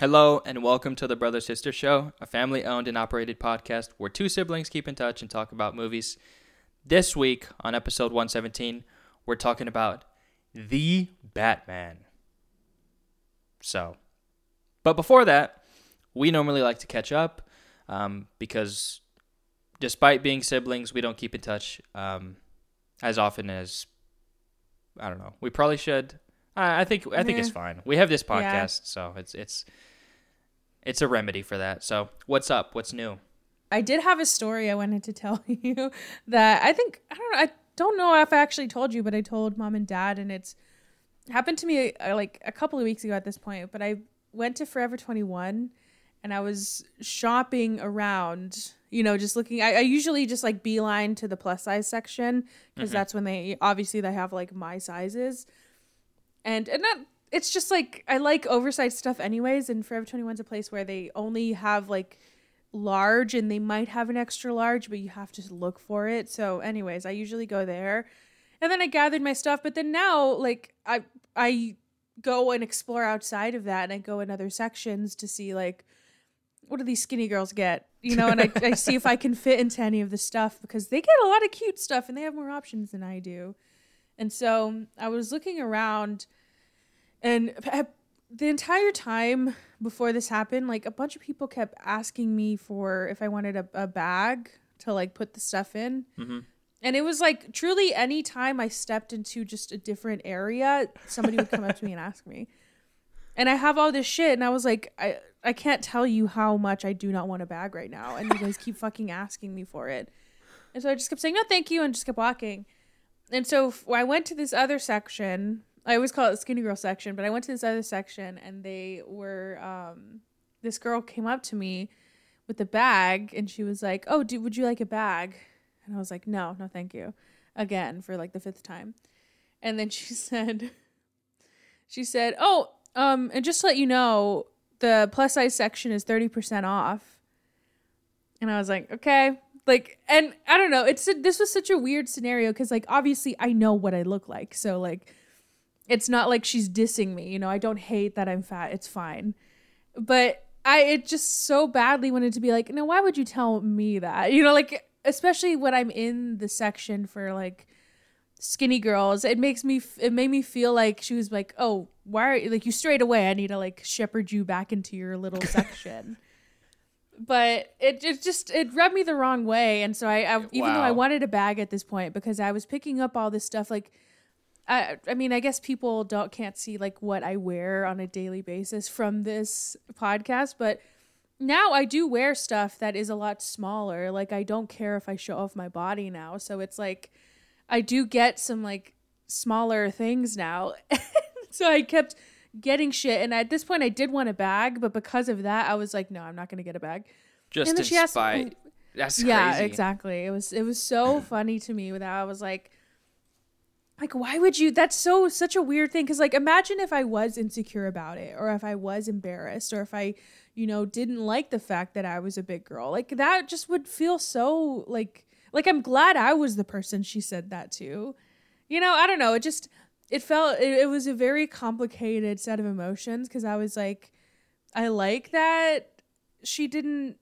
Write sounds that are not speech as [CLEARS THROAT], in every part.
Hello, and welcome to the Brother Sister Show, a family owned and operated podcast where two siblings keep in touch and talk about movies. This week, on episode 117, we're talking about The Batman. So, but before that, we normally like to catch up um, because despite being siblings, we don't keep in touch um, as often as I don't know. We probably should. I I think I think it's fine. We have this podcast, Yeah. so it's it's it's a remedy for that. So, what's up? What's new? I did have a story I wanted to tell [LAUGHS] you that I think I don't know. I don't know if I actually told you, but I told mom and dad, and it's happened to me uh, like a couple of weeks ago at this point. But I went to Forever Twenty One, and I was shopping around. You know, just looking. I, I usually just like beeline to the plus size section because mm-hmm. that's when they obviously they have like my sizes, and and not. It's just like I like oversized stuff anyways, and Forever 21's a place where they only have like large and they might have an extra large, but you have to look for it. So, anyways, I usually go there. And then I gathered my stuff, but then now like I I go and explore outside of that and I go in other sections to see like what do these skinny girls get? You [LAUGHS] know, and I, I see if I can fit into any of the stuff because they get a lot of cute stuff and they have more options than I do. And so I was looking around and the entire time before this happened, like a bunch of people kept asking me for if I wanted a, a bag to like put the stuff in. Mhm. And it was like truly any time I stepped into just a different area, somebody would come up to me and ask me. And I have all this shit, and I was like, I I can't tell you how much I do not want a bag right now, and you guys keep [LAUGHS] fucking asking me for it. And so I just kept saying no, thank you, and just kept walking. And so f- I went to this other section. I always call it the skinny girl section, but I went to this other section, and they were. Um, this girl came up to me with a bag, and she was like, "Oh, do, would you like a bag?" And I was like, "No, no, thank you." Again for like the fifth time, and then she [LAUGHS] said, "She said, oh, um, and just to let you know, the plus size section is thirty percent off." And I was like, "Okay." Like, and I don't know. It's this was such a weird scenario because, like, obviously I know what I look like, so like, it's not like she's dissing me. You know, I don't hate that I'm fat. It's fine, but I it just so badly wanted to be like, no, why would you tell me that? You know, like especially when I'm in the section for like skinny girls, it makes me it made me feel like she was like, oh, why are you like you straight away? I need to like shepherd you back into your little [LAUGHS] section. But it, it just it rubbed me the wrong way, and so I, I even though I wanted a bag at this point because I was picking up all this stuff like I I mean I guess people don't can't see like what I wear on a daily basis from this podcast, but now I do wear stuff that is a lot smaller. Like I don't care if I show off my body now. So it's like I do get some like smaller things now. [LAUGHS] so I kept getting shit and at this point I did want a bag, but because of that I was like no, I'm not going to get a bag. Just And then she asked- spite. That's yeah, crazy. exactly. It was it was so [CLEARS THROAT] funny to me that I was like like why would you that's so such a weird thing cuz like imagine if I was insecure about it or if I was embarrassed or if I you know didn't like the fact that I was a big girl. Like that just would feel so like like I'm glad I was the person she said that to. You know, I don't know, it just it felt it, it was a very complicated set of emotions cuz I was like I like that she didn't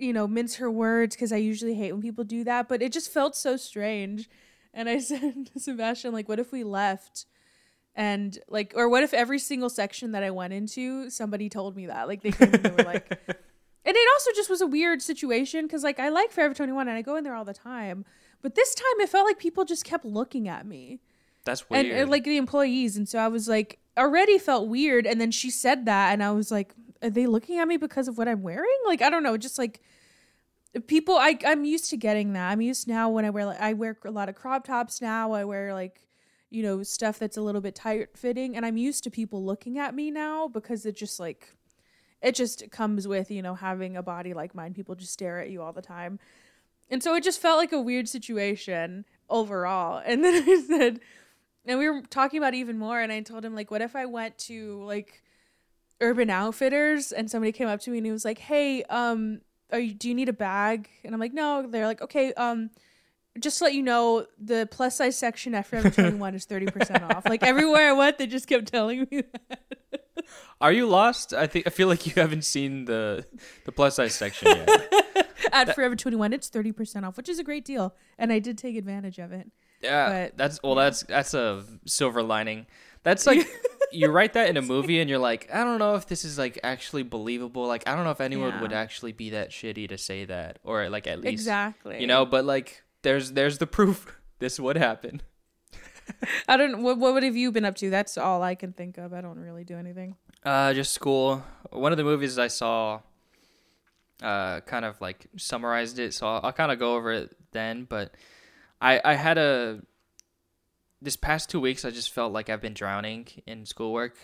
you know, mince her words because I usually hate when people do that, but it just felt so strange. And I [LAUGHS] said to Sebastian, like, what if we left and like, or what if every single section that I went into, somebody told me that? Like, they came and they were like, [LAUGHS] and it also just was a weird situation because like I like Forever 21 and I go in there all the time, but this time it felt like people just kept looking at me. That's weird. and, and like the employees and so i was like already felt weird and then she said that and i was like are they looking at me because of what i'm wearing? Like i don't know just like people i i'm used to getting that. I'm used now when i wear like i wear a lot of crop tops now i wear like you know stuff that's a little bit tight fitting and i'm used to people looking at me now because it just like it just comes with you know having a body like mine people just stare at you all the time and so it just felt like a weird situation overall [LAUGHS] and then i said and we were talking about even more and i told him like what if i went to like urban outfitters and somebody came up to me and he was like hey um you, do you need a bag? And I'm like, no. They're like, okay, um, just to let you know, the plus size section at Forever 21 is 30% off. Like everywhere I went, they just kept telling me [LAUGHS] that. [LAUGHS] Are you lost? I think I feel like you haven't seen the the plus size section yet. [LAUGHS] at Forever 21, it's 30% off, which is a great deal. And I did take advantage of it. Yeah, But- that's well, that's that's a silver lining. That's like [LAUGHS] you write that in a movie, and you're like, I don't know if this is like actually believable. Like, I don't know if anyone Yeah. would actually be that shitty to say that, or like at least Exactly. you know. But like, there's there's the proof. This would happen. I don't, what, what have you been up to? That's all I can think of. I don't really do anything. Uh, just school. One of the movies I saw, uh, kind of like summarized it. So I'll, I'll kind of go over it then. But I I had a this past two weeks I just felt like I've been drowning in schoolwork,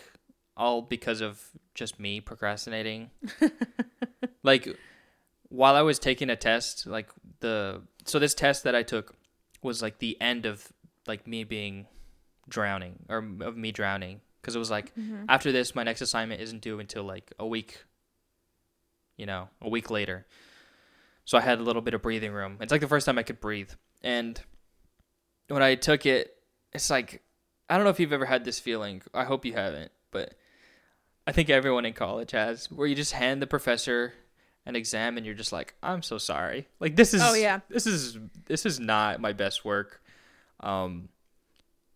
all because of just me procrastinating. [LAUGHS] like while I was taking a test, like the so this test that I took was like the end of like me being drowning or of me drowning. Because it was like mm-hmm. after this my next assignment isn't due until like a week you know a week later. So i had a little bit of breathing room. It's like the first time i could breathe. And when i took it it's like i don't know if you've ever had this feeling. I hope you haven't. But i think everyone in college has where you just hand the professor an exam and you're just like i'm so sorry. Like this is Oh, yeah. this is this is not my best work um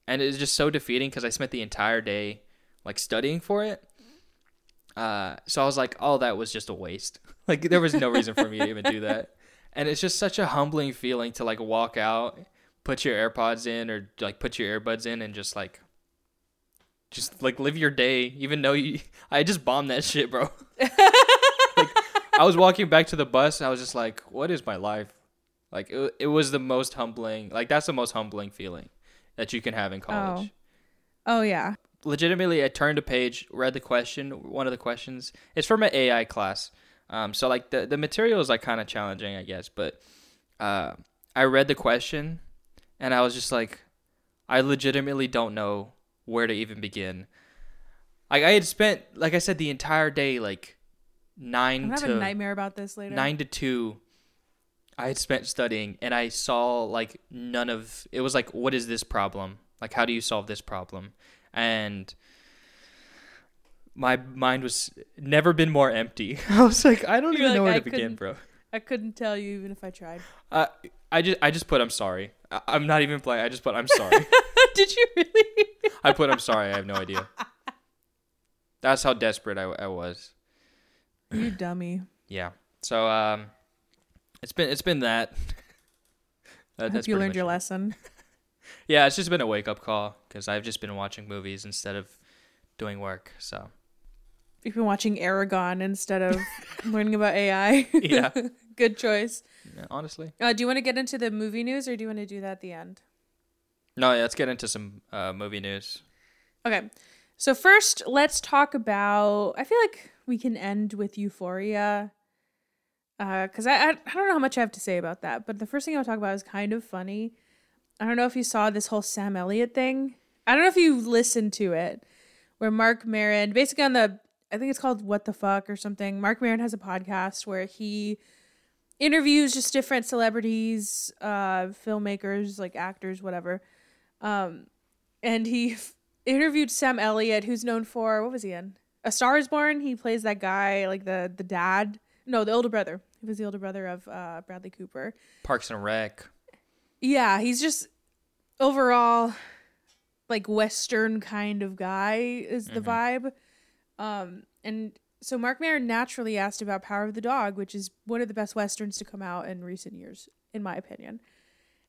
and it's just so defeating because I spent the entire day like studying for it. Uh, so I was like, oh, that was just a waste. [LAUGHS] Like there was no reason for me to even do [LAUGHS] that. And it's just such a humbling feeling to like walk out, put your AirPods in or like put your earbuds in and just like just like live your day even though you [LAUGHS] I just bombed that shit, bro. like I was walking back to the bus and I was just like, what is my life? Like it, it was the most humbling. Like that's the most humbling feeling that you can have in college. Oh, yeah. Legitimately, I turned a page, read the question, one of the questions. It's from an AI class. Um, so like the the material is like kind of challenging, I guess, but uh, I read the question and I was just like, I legitimately don't know where to even begin. Like I had spent, like I said, the entire day, like I'm nine to to a nightmare about this later. nine to two i had spent studying and i saw like none of it was like what is this problem? Like how do you solve this problem? And my mind was never been more empty. [LAUGHS] I was like i don't You're even know where I to begin bro. I couldn't tell you even if I tried. uh, i just i just put i'm sorry. I- i'm not even playing i just put i'm [LAUGHS] sorry. Did you really? [LAUGHS] i put i'm sorry i have no idea. That's how desperate i, I was. You dummy. yeah. So um it's been it's been that [LAUGHS] I That- hope you learned your it. lesson. [LAUGHS] Yeah, it's just been a wake up call because I've just been watching movies instead of doing work. So You've been watching Eragon instead of [LAUGHS] learning about AI. Yeah. Good choice. yeah, honestly, Uh, do you want to get into the movie news or do you want to do that at the end? no. Yeah, let's get into some uh, movie news. Okay. So first, let's talk about. I feel like we can end with Euphoria, because I, I I don't know how much I have to say about that. But the first thing I'll talk about is kind of funny. I don't know if you saw this whole Sam Elliott thing. I don't know if you listened to it, where Marc Maron, basically on the, I think it's called What the Fuck or something. Marc Maron has a podcast where he interviews just different celebrities, uh, filmmakers, like actors, whatever. Um, and he f- interviewed Sam Elliott, who's known for what was he in? A Star Is Born. He plays that guy, like the the dad. No, the older brother. He was the older brother of uh, Bradley Cooper. Parks and Rec. Yeah, he's just overall like western kind of guy is the vibe. Um and so Marc Maron naturally asked about Power of the Dog, which is one of the best westerns to come out in recent years in my opinion.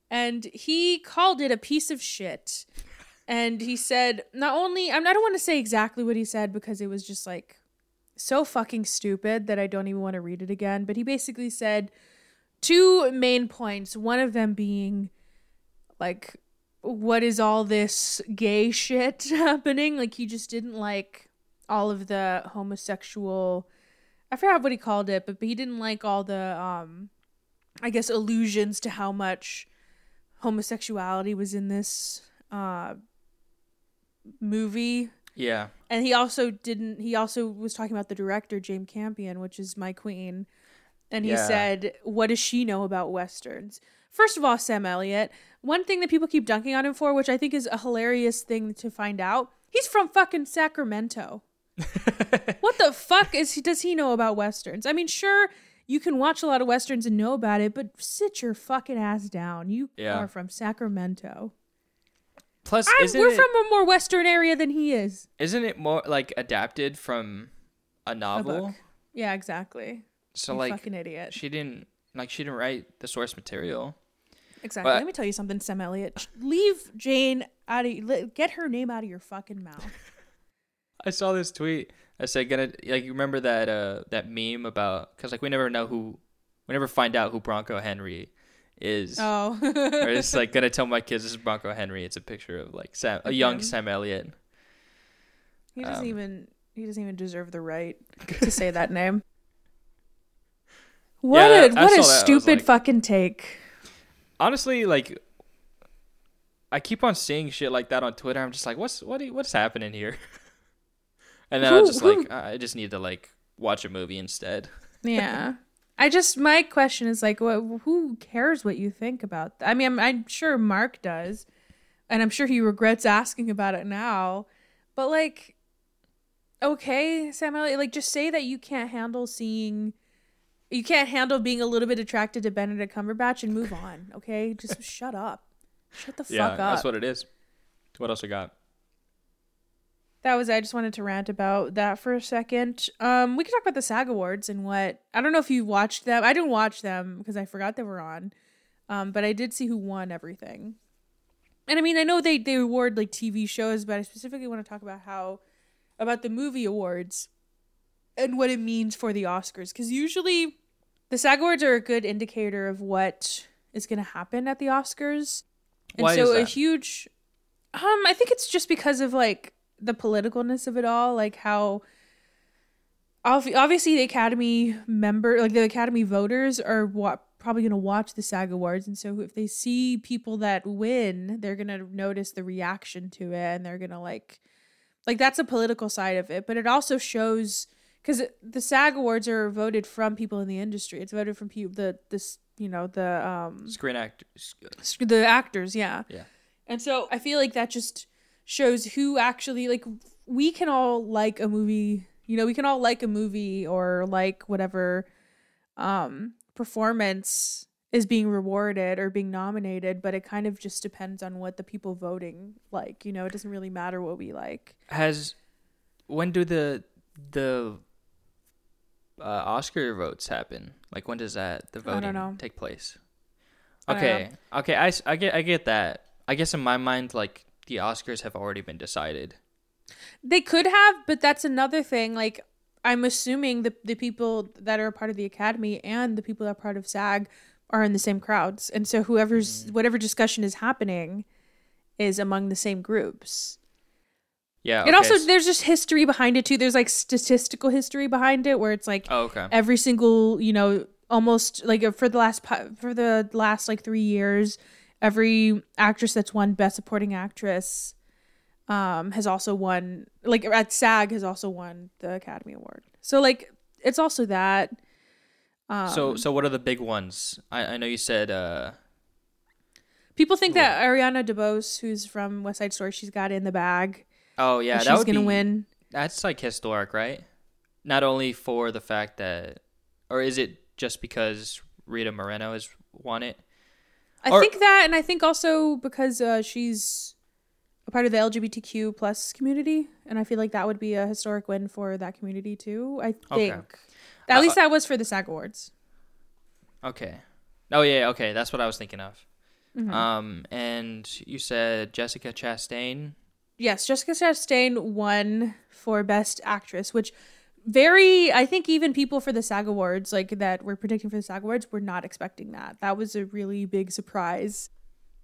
And he called it a piece of shit. And he said not only I'm I don't want to say exactly what he said because it was just like so fucking stupid that I don't even want to read it again, but he basically said two main points. One of them being like, what is all this gay [LAUGHS] shit happening? Like, he just didn't like all of the homosexual. I forgot what he called it, but, but he didn't like all the, um, I guess, allusions to how much homosexuality was in this uh, movie. Yeah, And he also didn't. He also was talking about the director Jane Campion, which is my queen. and he Yeah. said, "What does she know about westerns?" First of all, Sam Elliott. One thing that people keep dunking on him for, which I think is a hilarious thing to find out, he's from fucking Sacramento. [LAUGHS] what the fuck is he, does he know about westerns? I mean, sure, you can watch a lot of westerns and know about it, but sit your fucking ass down. You Yeah. are from Sacramento. Plus, we're it, from a more western area than he is. isn't it more like adapted from a A novel? book. Yeah, exactly. So you like fucking idiot. she didn't like she didn't write the source material. Exactly. But- Let me tell you something, Sam Elliott. Leave Jane out of get her name out of your fucking mouth. [LAUGHS] I saw this tweet. I said, "Gonna like you remember that uh that meme about because like we never know who we never find out who Bronco Henry is. Oh, Or it's like [LAUGHS] gonna tell my kids this is Bronco Henry. It's a picture of like Sam, a young Okay. Sam Elliott. he doesn't um, even he doesn't even deserve the right [LAUGHS] to say that name. What Yeah, a I what a that. Stupid like- fucking take. Honestly, like I keep on seeing shit like that on Twitter. I'm just like, what's what what's happening here? [LAUGHS] and then I'm just who- like, I just need to like watch a movie instead. Yeah. I just my question is like, what? Who cares what you think about? That? I mean, I'm, I'm sure Marc does, and I'm sure he regrets asking about it now. But like, okay, Sam Elliott, like, just say that you can't handle seeing, you can't handle being a little bit attracted to Benedict Cumberbatch and move on. Okay, just [LAUGHS] shut up, shut the yeah, fuck up. that's what it is. What else we got? That was I just wanted to rant about that for a second. Um, we could talk about the SAG Awards and what I don't know if you watched them. I didn't watch them because I forgot they were on. Um, but I did see who won everything. And I mean, I know they they award like TV shows, but I specifically want to talk about how about the movie awards and what it means for the Oscars because usually the SAG Awards are a good indicator of what is going to happen at the Oscars. And Why so a huge um I think it's just because of like the politicalness of it all, like how obviously the Academy member, like the Academy voters are what probably going to watch the SAG Awards, and so if they see people that win, they're going to notice the reaction to it, and they're going to like, like that's a political side of it, but it also shows because the SAG Awards are voted from people in the industry. It's voted from people the this you know the um Screen actors, the actors yeah Yeah. and so i feel like that just shows who actually like we can all like a movie you know we can all like a movie or like whatever um performance is being rewarded or being nominated but it kind of just depends on what the people voting like you know it doesn't really matter what we like Has when do the the uh, Oscar votes happen? Like when does that the voting take place? I Okay, I, I get I get that. I guess in my mind, like the Oscars have already been decided. They could have, but that's another thing. Like, I'm assuming the the people that are a part of the academy and the people that are part of SAG are in the same crowds, and so whoever's mm-hmm. whatever discussion is happening is among the same groups. Yeah. And okay, also, there's just history behind it too. There's like statistical history behind it, where it's like oh, okay. every single you know almost like for the last for the last like three years every actress that's won best supporting actress um has also won like at sag has also won the academy award so like it's also that um so so what are the big ones? I I know you said uh people think that ariana debose who's from west side story she's got it in the bag oh yeah that she's gonna be, win That's like historic, right? Not only for the fact that, or is it just because Rita Moreno has won it? I Or- think that and i think also because uh she's a part of the lgbtq plus community and i feel like that would be a historic win for that community too i Okay. think at Uh, least that was for the sag awards Okay. Oh yeah, okay. That's what I was thinking of. Mhm. Um, and you said Jessica Chastain. yes jessica chastain won for best actress which very i think even people for the sag awards like that were predicting for the sag awards were not expecting that that was a really big surprise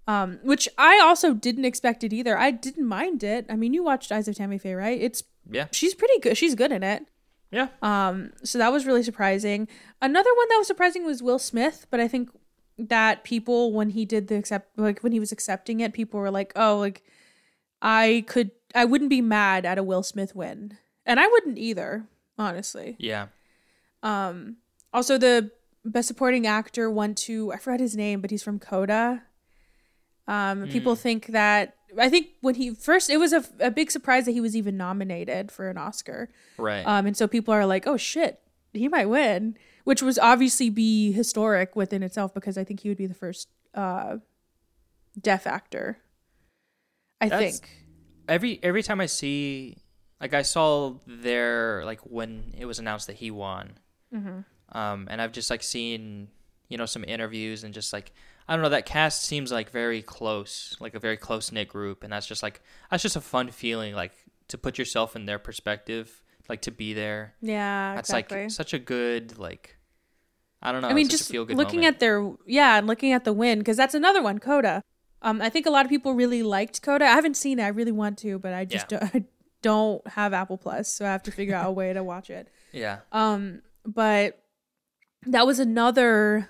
um which i also didn't expect it either i didn't mind it i mean you watched eyes of tammy faye right it's Yeah. she's pretty good she's good in it Yeah. Um, so that was really surprising. Another one that was surprising was Will Smith, but I think that people when he did the accept like when he was accepting it, people were like, "Oh, like I could I wouldn't be mad at a Will Smith win." And I wouldn't either, honestly. Yeah. Um also the best supporting actor went to I forgot his name, but he's from Coda. Um, people think that I think when he first, it was a, a big surprise that he was even nominated for an Oscar. Right. Um, and so people are like, "Oh shit, he might win," which was obviously be historic within itself because I think he would be the first uh, deaf actor. I That's- think. every every time I see, like I saw there, like when it was announced that he won, um, and I've just like seen, you know, some interviews and just like I don't know, that cast seems like very close, like a very close knit group, and that's just like that's just a fun feeling, like to put yourself in their perspective, like to be there. Yeah, That's exactly. like such a good like. I don't know. I mean, just feel good looking moment. at their yeah, and looking at the win because that's another one, Coda. Um, I think a lot of people really liked Coda. I haven't seen it. I really want to, but I just Yeah. don't, [LAUGHS] I don't have Apple Plus, so I have to figure out a way to watch it. [LAUGHS] yeah, Um, but that was another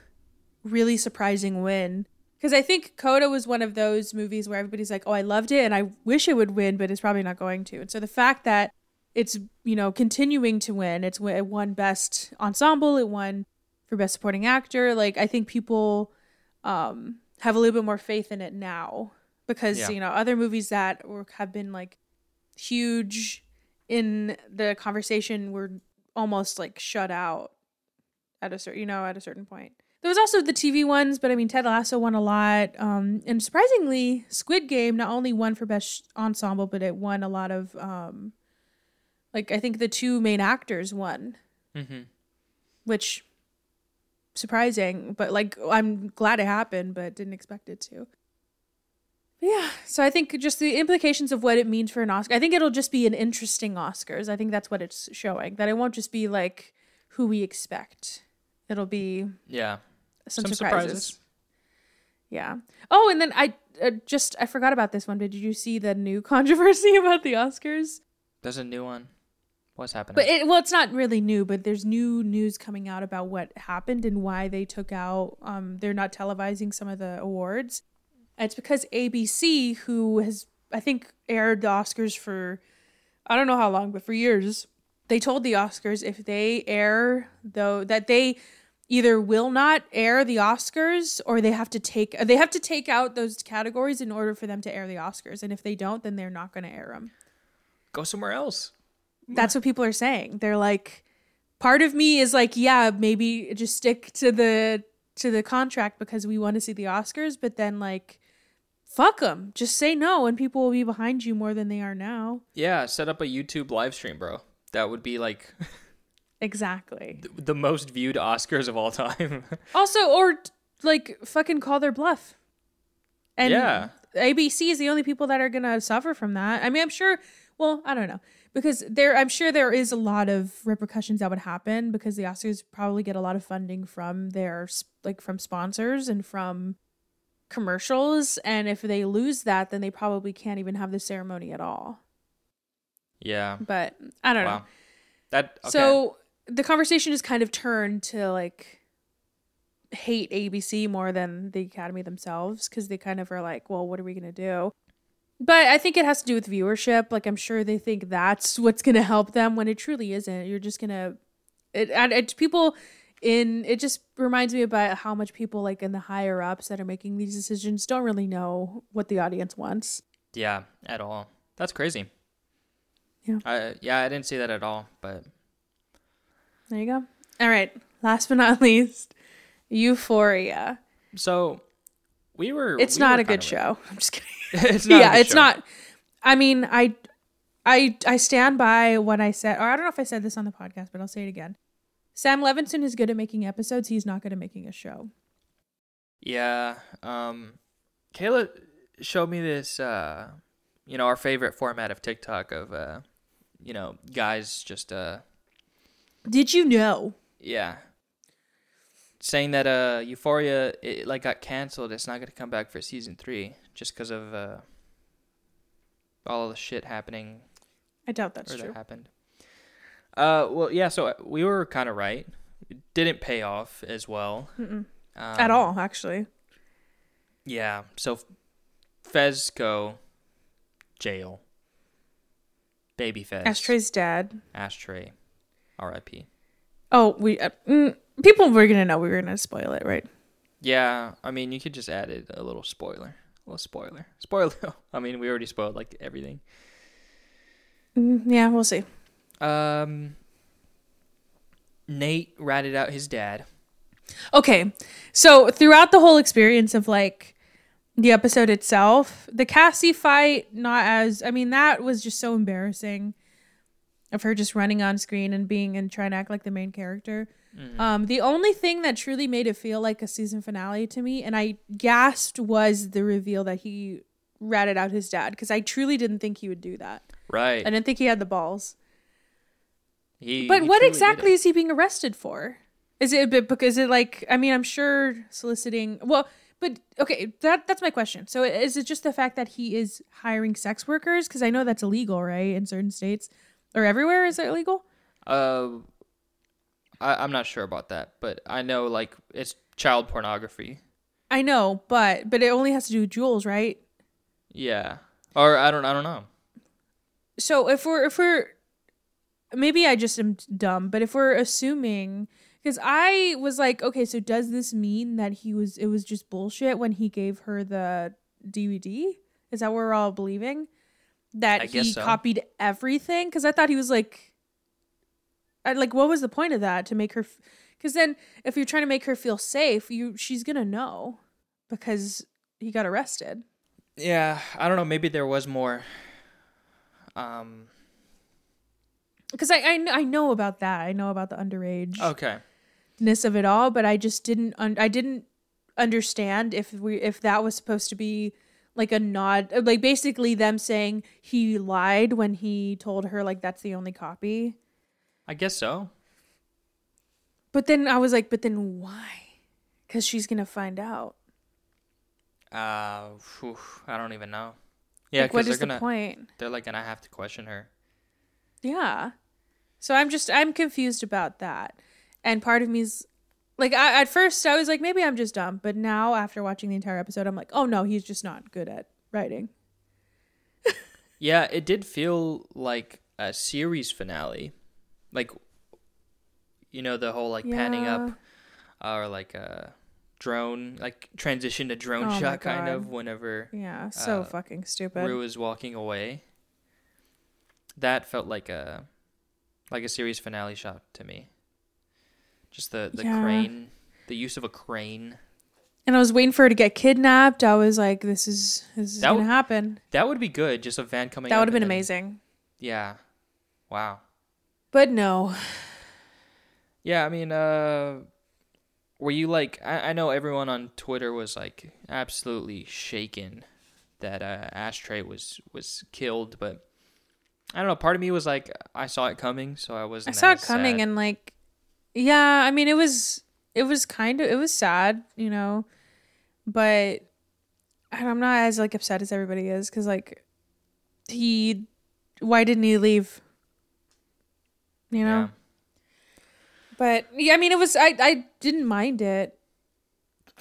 really surprising win because I think Coda was one of those movies where everybody's like, "Oh, I loved it, and I wish it would win, but it's probably not going to." And so the fact that it's you know continuing to win, it's it won Best Ensemble, it won for Best Supporting Actor. Like I think people um, have a little bit more faith in it now because Yeah. you know other movies that were, have been like huge in the conversation were almost like shut out at a certain you know at a certain point. There was also the tv ones but i mean ted lasso won a lot um and surprisingly squid game not only won for best ensemble but it won a lot of um like i think the two main actors won. Hmm which surprising but like i'm glad it happened but didn't expect it to yeah so i think just the implications of what it means for an oscar i think it'll just be an interesting oscars i think that's what it's showing that it won't just be like who we expect it'll be yeah. some, Some surprises. surprises. yeah oh and then i uh, just i forgot about this one but did you see the new [LAUGHS] controversy about the oscars There's a new one. What's happening? But it, well, it's not really new, but there's new news coming out about what happened and why they took out. Um, they're not televising some of the awards. It's because ABC, who has I think aired the Oscars for I don't know how long, but for years, they told the Oscars if they air though that they either will not air the Oscars or they have to take they have to take out those categories in order for them to air the Oscars, and if they don't, then they're not going to air them. Go somewhere else. That's what people are saying. They're like, part of me is like, yeah, maybe just stick to the to the contract because we want to see the Oscars, but then like, fuck them. Just say no, and people will be behind you more than they are now. Yeah, set up a YouTube live stream, bro. That would be like Exactly. [LAUGHS] the most viewed Oscars of all time. [LAUGHS] Also, or like, fucking call their bluff. And Yeah. ABC is the only people that are gonna suffer from that. I mean, I'm sure. Well, I don't know because there. I'm sure there is a lot of repercussions that would happen because the Oscars probably get a lot of funding from their like from sponsors and from commercials, and if they lose that, then they probably can't even have the ceremony at all. yeah. But I don't know. That okay. So the conversation has kind of turned to like hate ABC more than the Academy themselves because they kind of are like, well, what are we gonna do? But I think it has to do with viewership. Like I'm sure they think that's what's gonna help them when it truly isn't. You're just gonna it and it, people in it just reminds me about how much people like in the higher ups that are making these decisions don't really know what the audience wants. yeah, at all. That's crazy. Yeah. I yeah, I didn't see that at all, but There you go. All right. Last but not [LAUGHS] least, Euphoria. so we were It's we not were a good show. [LAUGHS] I'm just kidding. [LAUGHS] it's not a yeah, it's show. not. I mean, I, I, I stand by what I said, or I don't know if I said this on the podcast, but I'll say it again. Sam Levinson is good at making episodes. He's not good at making a show. Yeah. Um Kayla showed me this uh you know, our favorite format of TikTok of uh you know, guys just uh Did you know? yeah. Saying that uh Euphoria it like got canceled, it's not going to come back for season 3 just cuz of uh all of the shit happening I doubt that's or true. that happened. Uh well, yeah, so we were kind of right. It didn't pay off as well. Um, At all, actually. Yeah. So Fez go jail. Baby Fez. Ashtray's dad. Ashtray. R.I.P. Oh, we. Uh, mm, people were gonna know we were gonna spoil it, right? Yeah, I mean, you could just add it a little spoiler, a little spoiler, [LAUGHS] spoiler. [LAUGHS] I mean, we already spoiled like everything. Mm, yeah, we'll see. Um, Nate ratted out his dad. Okay, so throughout the whole experience of like the episode itself, the Cassie fight, not as I mean, that was just so embarrassing of her just running on screen and being and trying to act like the main character. Um, the only thing that truly made it feel like a season finale to me, and I gasped, was the reveal that he ratted out his dad because I truly didn't think he would do that. Right. I didn't think he had the balls. He, But he what exactly is he being arrested for? Is it a bit because it like I mean I'm sure soliciting well but okay that that's my question. So is it just the fact that he is hiring sex workers because I know that's illegal right in certain states or everywhere is it illegal? Uh, I, I'm not sure about that, but I know like it's child pornography. I know, but but it only has to do with Jules, right? Yeah. Or I don't. I don't know. So if we're if we're maybe I just am dumb, but if we're assuming because I was like, okay, so does this mean that he was it was just bullshit when he gave her the DVD? Is that what we're all believing? That I he so. copied everything? Because I thought he was like, I, like, what was the point of that to make her? Because then, if you're trying to make her feel safe, you she's gonna know because he got arrested. Yeah. I don't know. Maybe there was more. Um. Because I, I I know about that. I know about the underage. Okay. ness of it all but i just didn't un- i didn't understand if we if that was supposed to be like a nod like basically them saying he lied when he told her like that's the only copy I guess so. but then i was like but then why because she's gonna find out Uh. phew, I don't even know. Yeah, like, because they're is gonna. the point They're like gonna have to question her. Yeah. So i'm just i'm confused about that. And part of me's like I, at first i was like maybe i'm just dumb but now after watching the entire episode i'm like oh no he's just not good at writing. Yeah, it did feel like a series finale, like you know the whole like panning up or like a drone like transition to drone Oh shot kind of whenever Yeah, so uh, fucking stupid. Rue is walking away. That felt like a like a series finale shot to me. Just the the Yeah. crane, the use of a crane. And I was waiting for her to get kidnapped. I was like, this is this is That gonna w- happen. That would be good. Just a van coming. That would have been amazing. Yeah. Wow. But no. Yeah, I mean, uh, were you like? I, I know everyone on Twitter was like absolutely shaken that uh, Ashtray was was killed, but I don't know. Part of me was like, I saw it coming, so I wasn't. I saw it coming sad. and like yeah, I mean it was it was kind of it was sad, you know. But I'm not as like upset as everybody is cuz like he why didn't he leave? You know? Yeah. But yeah, I mean it was I I didn't mind it.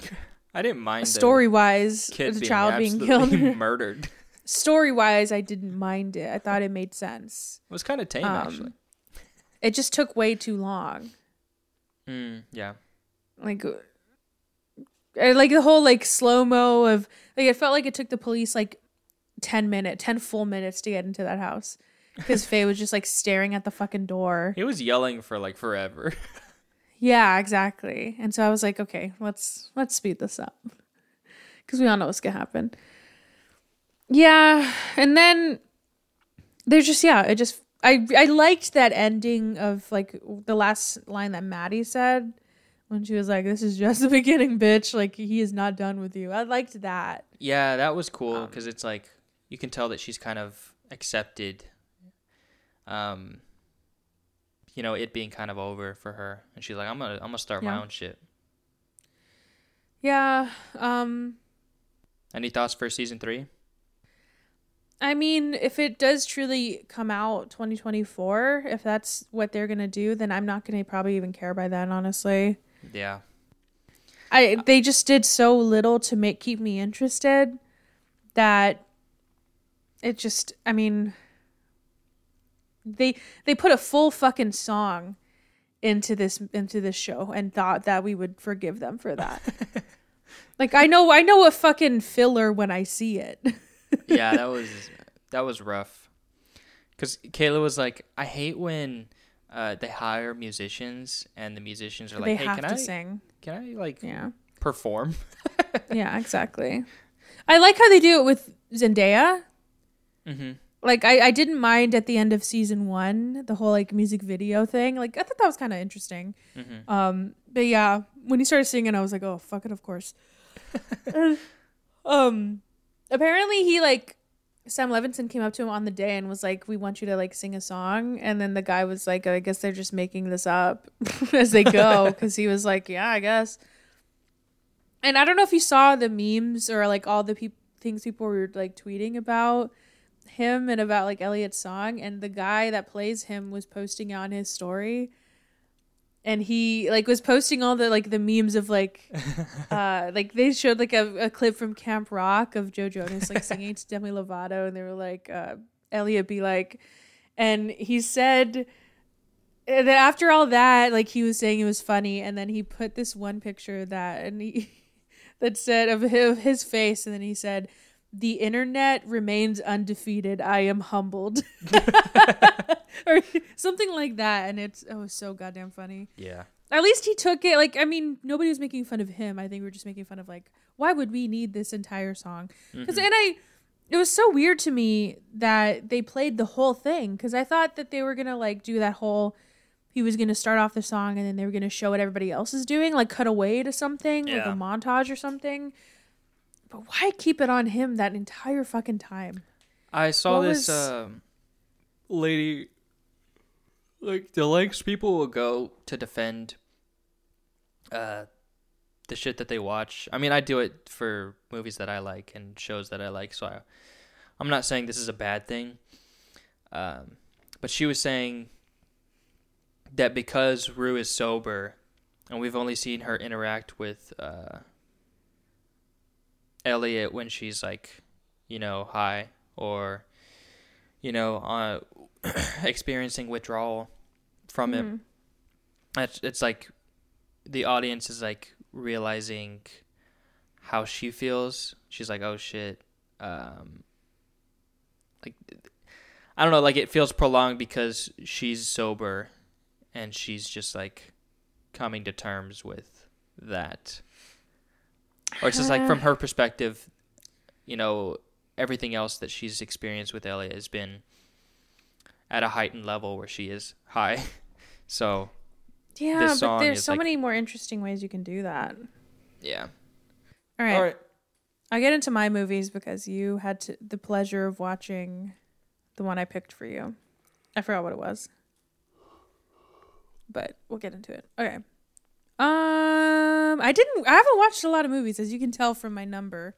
[LAUGHS] I didn't mind Story wise, the child being absolutely killed. [LAUGHS] murdered. It story wise, I didn't mind it. I thought it made sense. It was kind of tame, Um, actually. It just took way too long. Mm, yeah. Like, uh, like the whole like slow mo of like it felt like it took the police like ten minute, ten full minutes to get into that house [LAUGHS] because Faye was just like staring at the fucking door. He was yelling for like forever. [LAUGHS] Yeah, exactly. And so I was like, okay, let's let's speed this up because we all know what's gonna happen. Yeah, and then there's just yeah, it just I I liked that ending of like the last line that Maddie said when she was like, "This is just [LAUGHS] the beginning, bitch." Like he is not done with you. I liked that. yeah, that was cool Um, because it's like you can tell that she's kind of accepted. Um. You know, it being kind of over for her, and she's like, "I'm gonna, I'm gonna start my own shit." Yeah. Um. Any thoughts for season three? I mean, if it does truly come out 2024, if that's what they're gonna do, then I'm not gonna probably even care by then, honestly. Yeah, I they just did so little to make keep me interested that it just I mean they they put a full fucking song into this into this show and thought that we would forgive them for that. [LAUGHS] like I know I know a fucking filler when I see it. [LAUGHS] yeah, [LAUGHS] that was that was rough. Cuz Kayla was like, "I hate when uh, they hire musicians and the musicians are they like, "Hey, have can I sing. can I like Yeah. perform?" [LAUGHS] Yeah, [LAUGHS] exactly. I like how they do it with Zendaya. mhm. Like I, I didn't mind at the end of season one the whole like music video thing. Like I thought that was kind of interesting. Mhm. Um, but yeah, when he started singing, I was like, oh fuck it, of course. um, apparently he like Sam Levinson came up to him on the day and was like, "We want you to like sing a song," and then the guy was like, "I guess they're just making this up [LAUGHS] as they go," [LAUGHS] because he was like, "Yeah, I guess." And I don't know if you saw the memes or like all the peop- things people were like tweeting about him and about like Elliot's song, and the guy that plays him was posting on his story and he like was posting all the like the memes of like [LAUGHS] uh like they showed like a, a clip from Camp Rock of Joe Jonas like singing to Demi Lovato and they were like uh Elliot be like and he said and then after all that like he was saying it was funny and then he put this one picture that and he [LAUGHS] that said of his, of his face and then he said the internet remains undefeated. I am humbled. [LAUGHS] [LAUGHS] Or something like that and it's oh so goddamn funny. Yeah. at least he took it like i mean nobody was making fun of him. I think we were just making fun of like why would we need this entire song? Because Mhm. and i it was so weird to me that they played the whole thing because i thought that they were gonna like do that whole he was gonna start off the song and then they were gonna show what everybody else is doing like cut away to something like a montage or something but why keep it on him that entire fucking time I saw What this was- um, lady, like the lengths people will go to defend uh, the shit that they watch. I mean, I do it for movies that I like and shows that I like, so I, I'm not saying this is a bad thing. Um, but she was saying that because Rue is sober, and we've only seen her interact with uh, Elliot when she's like, you know, high or, you know, uh, [CLEARS THROAT] experiencing withdrawal from it. Mhm. It's, it's like the audience is like realizing how she feels. She's like, oh shit. Um, like, I don't know, like it feels prolonged because she's sober and she's just like coming to terms with that. Or it's just like from uh. her perspective, you know, everything else that she's experienced with Elliot has been at a heightened level where she is high. [LAUGHS] So, yeah This but there's is, so like- many more interesting ways you can do that yeah. all right I'll get into my movies because you had to, the pleasure of watching the one I picked for you. I forgot what it was. But we'll get into it. Okay. Um I didn't I haven't watched a lot of movies as you can tell from my number.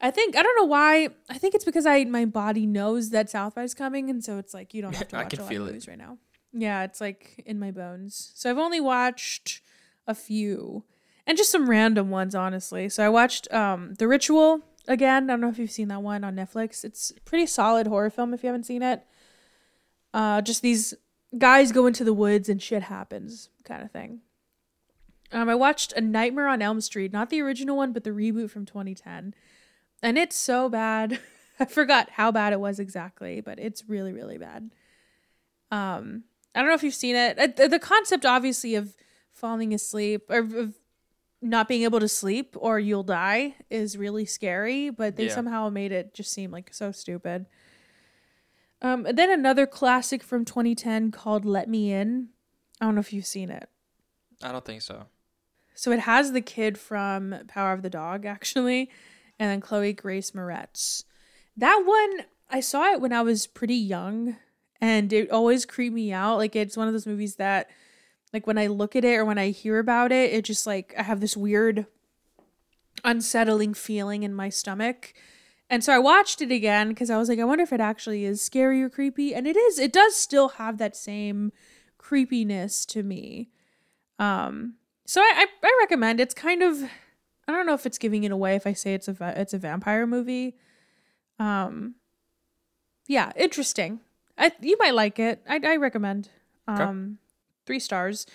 I think I don't know why. I think it's because I my body knows that South by is coming and so it's like you don't have to I watch can a lot feel of it. movies right now. Yeah, it's like in my bones. So I've only watched a few and just some random ones honestly so i watched um the ritual again i don't know if you've seen that one on netflix it's a pretty solid horror film if you haven't seen it uh just these guys go into the woods and shit happens kind of thing um i watched a nightmare on elm street not the original one but the reboot from 2010 and it's so bad [LAUGHS] i forgot how bad it was exactly but it's really really bad um i don't know if you've seen it Uh, the, the concept obviously of falling asleep or of not being able to sleep or you'll die is really scary, but they Yeah. somehow made it just seem like so stupid. Um, and then another classic from 2010 called Let Me In. I don't know if you've seen it. I don't think so. So it has the kid from Power of the Dog, actually, and then Chloe Grace Moretz. That one, I saw it when I was pretty young, and it always creeped me out. Like, it's one of those movies that, like, when I look at it or when I hear about it, it just, like, I have this weird, unsettling feeling in my stomach. And so I watched it again because I was like, I wonder if it actually is scary or creepy. And it is. It does still have that same creepiness to me. Um, so I, I, I recommend. It's kind of I don't know if it's giving it away if I say it's a it's a vampire movie. Um, yeah, interesting. I you might like it. I I recommend. Okay. Um, three stars.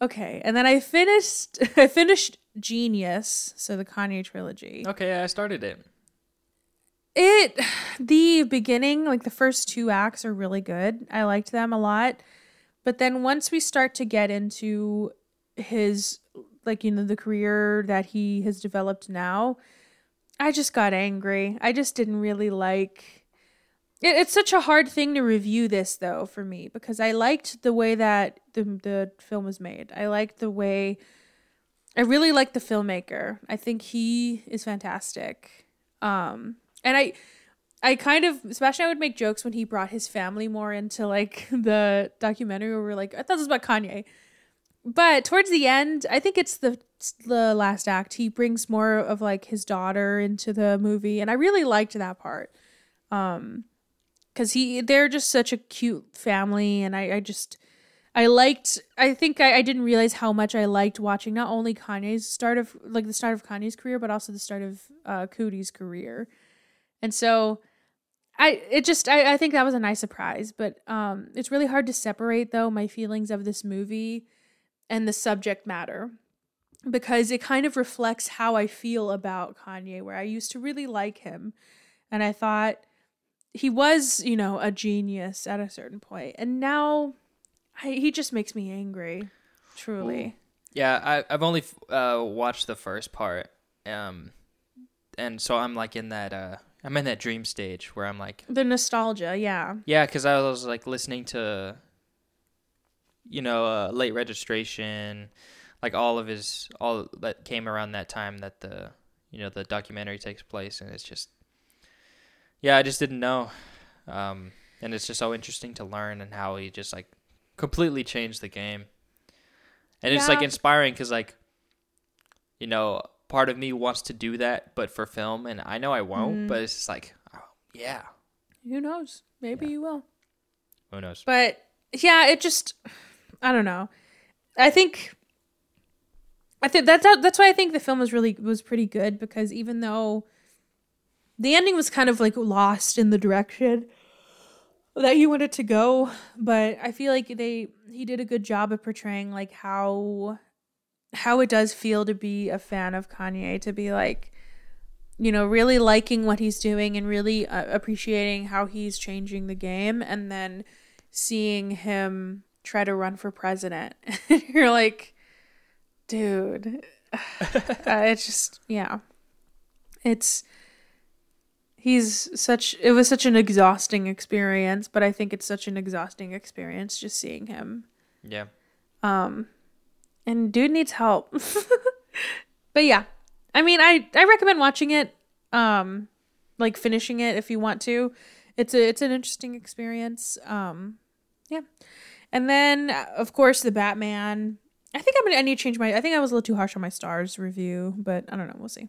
Okay, and then I finished [LAUGHS] I finished Genius, so the Kanye trilogy. Okay, I started it. It the beginning, like the first two acts are really good. I liked them a lot. But then once we start to get into his like you know the career that he has developed now, I just got angry. I just didn't really like it, it's such a hard thing to review this though for me because I liked the way that the the film was made. I liked the way I really like the filmmaker. I think he is fantastic. Um and I I kind of Sebastian I would make jokes when he brought his family more into like [LAUGHS] the documentary where we're like, I thought this was about Kanye. But towards the end, I think it's the the last act. He brings more of like his daughter into the movie, and I really liked that part. Um, because he they're just such a cute family, and I I just I liked. I think I, I didn't realize how much I liked watching not only Kanye's start of like the start of Kanye's career, but also the start of uh, Coodie's career, and so I it just I, I think that was a nice surprise. But um, it's really hard to separate though my feelings of this movie and the subject matter because it kind of reflects how I feel about Kanye, where I used to really like him, and I thought he was, you know, a genius at a certain point. and now I, he just makes me angry. Truly, Yeah, I, I've only uh, watched the first part, um, and so I'm like in that uh, I'm in that dream stage where I'm like, the nostalgia, yeah, yeah, because I was like listening to, you know, uh, late registration, like all of his all that came around that time that the you know the documentary takes place, and it's just, yeah, I just didn't know, um, and it's just so interesting to learn and how he just like completely changed the game, and it's like inspiring because like, you know, part of me wants to do that, but for film, and I know I won't, Mhm. but it's just like, oh, yeah, who knows? Maybe Yeah. you will. who knows. But yeah, it just I don't know. I think I think that's how, that's why I think the film was really was pretty good because even though the ending was kind of like lost in the direction that he wanted to go, but I feel like they he did a good job of portraying like how how it does feel to be a fan of Kanye to be like you know really liking what he's doing and really uh, appreciating how he's changing the game and then seeing him try to run for president. [LAUGHS] You're like, dude, [LAUGHS] uh, it's just yeah, it's he's such. It was such an exhausting experience, but I think it's such an exhausting experience just seeing him. Yeah. Um, and dude needs help. [LAUGHS] but yeah, I mean, I I recommend watching it. Um, like finishing it if you want to. It's a it's an interesting experience. Um, yeah, and then of course the Batman. I think I'm gonna I need to change my. I think I was a little too harsh on my stars review, but I don't know. We'll see.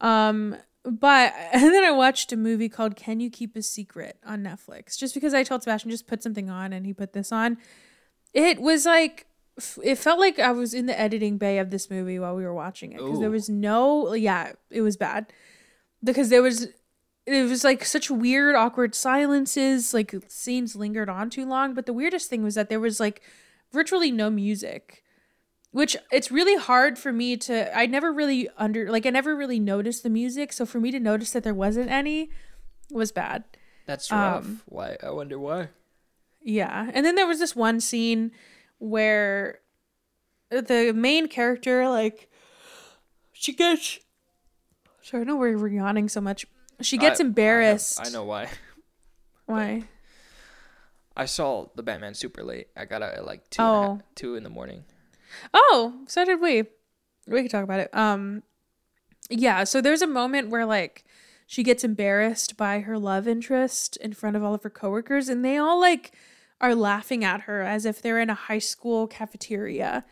Um, but [LAUGHS] and then I watched a movie called Can You Keep a Secret on Netflix. Just because I told Sebastian just put something on and he put this on. It was like it felt like I was in the editing bay of this movie while we were watching it because there was no yeah, it was bad. Because there was it was like such weird awkward silences, like scenes lingered on too long, but the weirdest thing was that there was like virtually no music. Which it's really hard for me to I never really under like I never really noticed the music, so for me to notice that there wasn't any was bad. That's rough. Um, why? I wonder why. Yeah. And then there was this one scene where the main character, like, she gets. Sorry, I know we're we're yawning so much. She gets I- I have- embarrassed. I, know why. [LAUGHS] [LAUGHS] Why? I saw the Batman super late. I got out at like two, Oh. half- two in the morning. Oh, so did we. We could talk about it. Um, yeah. So there's a moment where like she gets embarrassed by her love interest in front of all of her coworkers, and they all like are laughing at her as if they're in a high school cafeteria.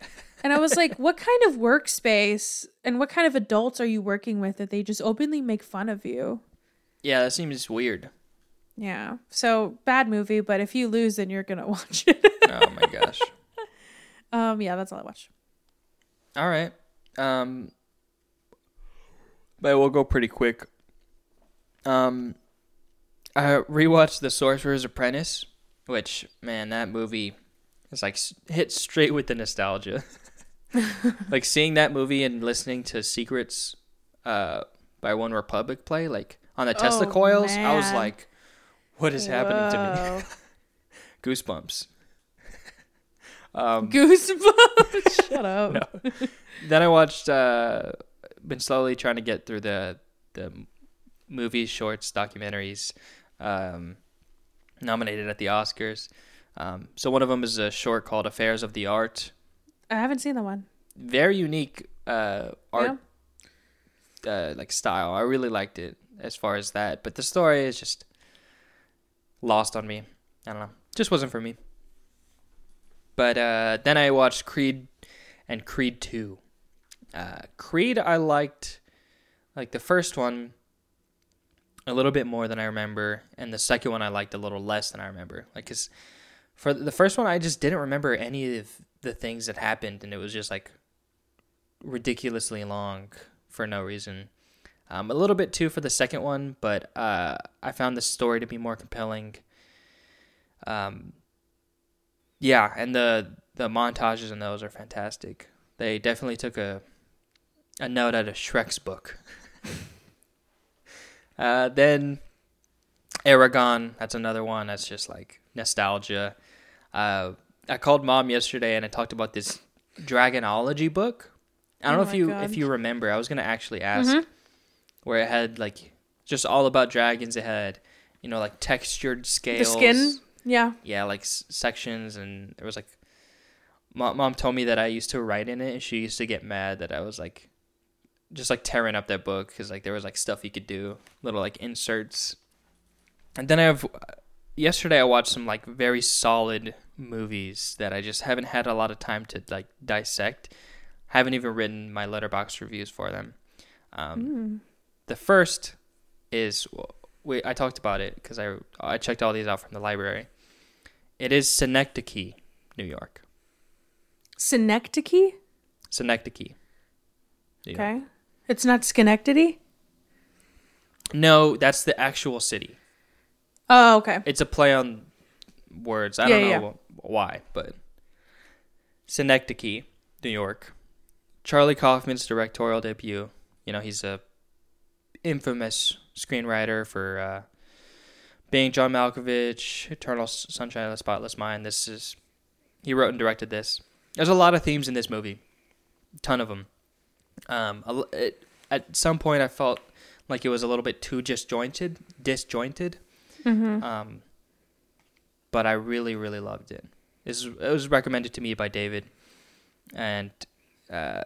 And I was like, [LAUGHS] what kind of workspace and what kind of adults are you working with that they just openly make fun of you? Yeah, that seems weird. Yeah. So bad movie, but if you lose, then you're gonna [LAUGHS] watch it. Oh my gosh. [LAUGHS] um, yeah, that's all I watched. All right. Um, but we'll go pretty quick. Um, I rewatched The Sorcerer's Apprentice, which man, that movie is like hit straight with the nostalgia. [LAUGHS] like seeing that movie and listening to Secrets uh, by OneRepublic play, like on the Tesla Oh, coils, I was like, "What is happening to me?" [LAUGHS] Goosebumps. [LAUGHS] um, Goosebumps. [LAUGHS] Shut up. No. then I watched. Uh, been slowly trying to get through the the movies, shorts, documentaries um, nominated at the Oscars. Um, so one of them is a short called "Affairs of the Art." I haven't seen the one. Very unique uh, art, uh, like style. I really liked it as far as that, but the story is just lost on me. I don't know, just wasn't for me. But uh, then I watched Creed and Creed Two. Uh, Creed I liked, like the first one, a little bit more than I remember, and the second one I liked a little less than I remember. Like, cause for the first one I just didn't remember any of the things that happened, and it was just like ridiculously long for no reason. Um, a little bit too for the second one, but uh, I found the story to be more compelling. Um, yeah, and the the montages in those are fantastic. They definitely took a a note out of Shrek's book. [LAUGHS] uh, then Eragon, that's another one that's just like nostalgia. Uh, I called mom yesterday and I talked about this Dragonology book. I don't Oh know if you God. if you remember. I was gonna actually ask Mhm. Where it had like just all about dragons. It had you know like textured scales, The skin. Yeah. yeah, like s- sections, and there was like. Mom, mom told me that I used to write in it, and she used to get mad that I was like, just like tearing up that book because like there was like stuff you could do, little like inserts. And then I have, yesterday I watched some like very solid movies that I just haven't had a lot of time to like dissect. Haven't even written my Letterboxd reviews for them. Um, Mm. The first is we I talked about it because I I checked all these out from the library. It is Synecdoche, New York. Synecdoche. Synecdoche. New York. Okay. It's not Schenectady. No, that's the actual city. Oh, okay. It's a play on words. I Yeah, don't yeah, know wh- why, but Synecdoche, New York. Charlie Kaufman's directorial debut. You know, he's a infamous screenwriter for uh, being John Malkovich, Eternal Sunshine of the Spotless Mind. This is he wrote and directed this. There's a lot of themes in this movie, ton of them. Um, it, at some point, I felt like it was a little bit too disjointed, disjointed. Mm-hmm. Um, but I really, really loved it. This it was recommended to me by David, and uh,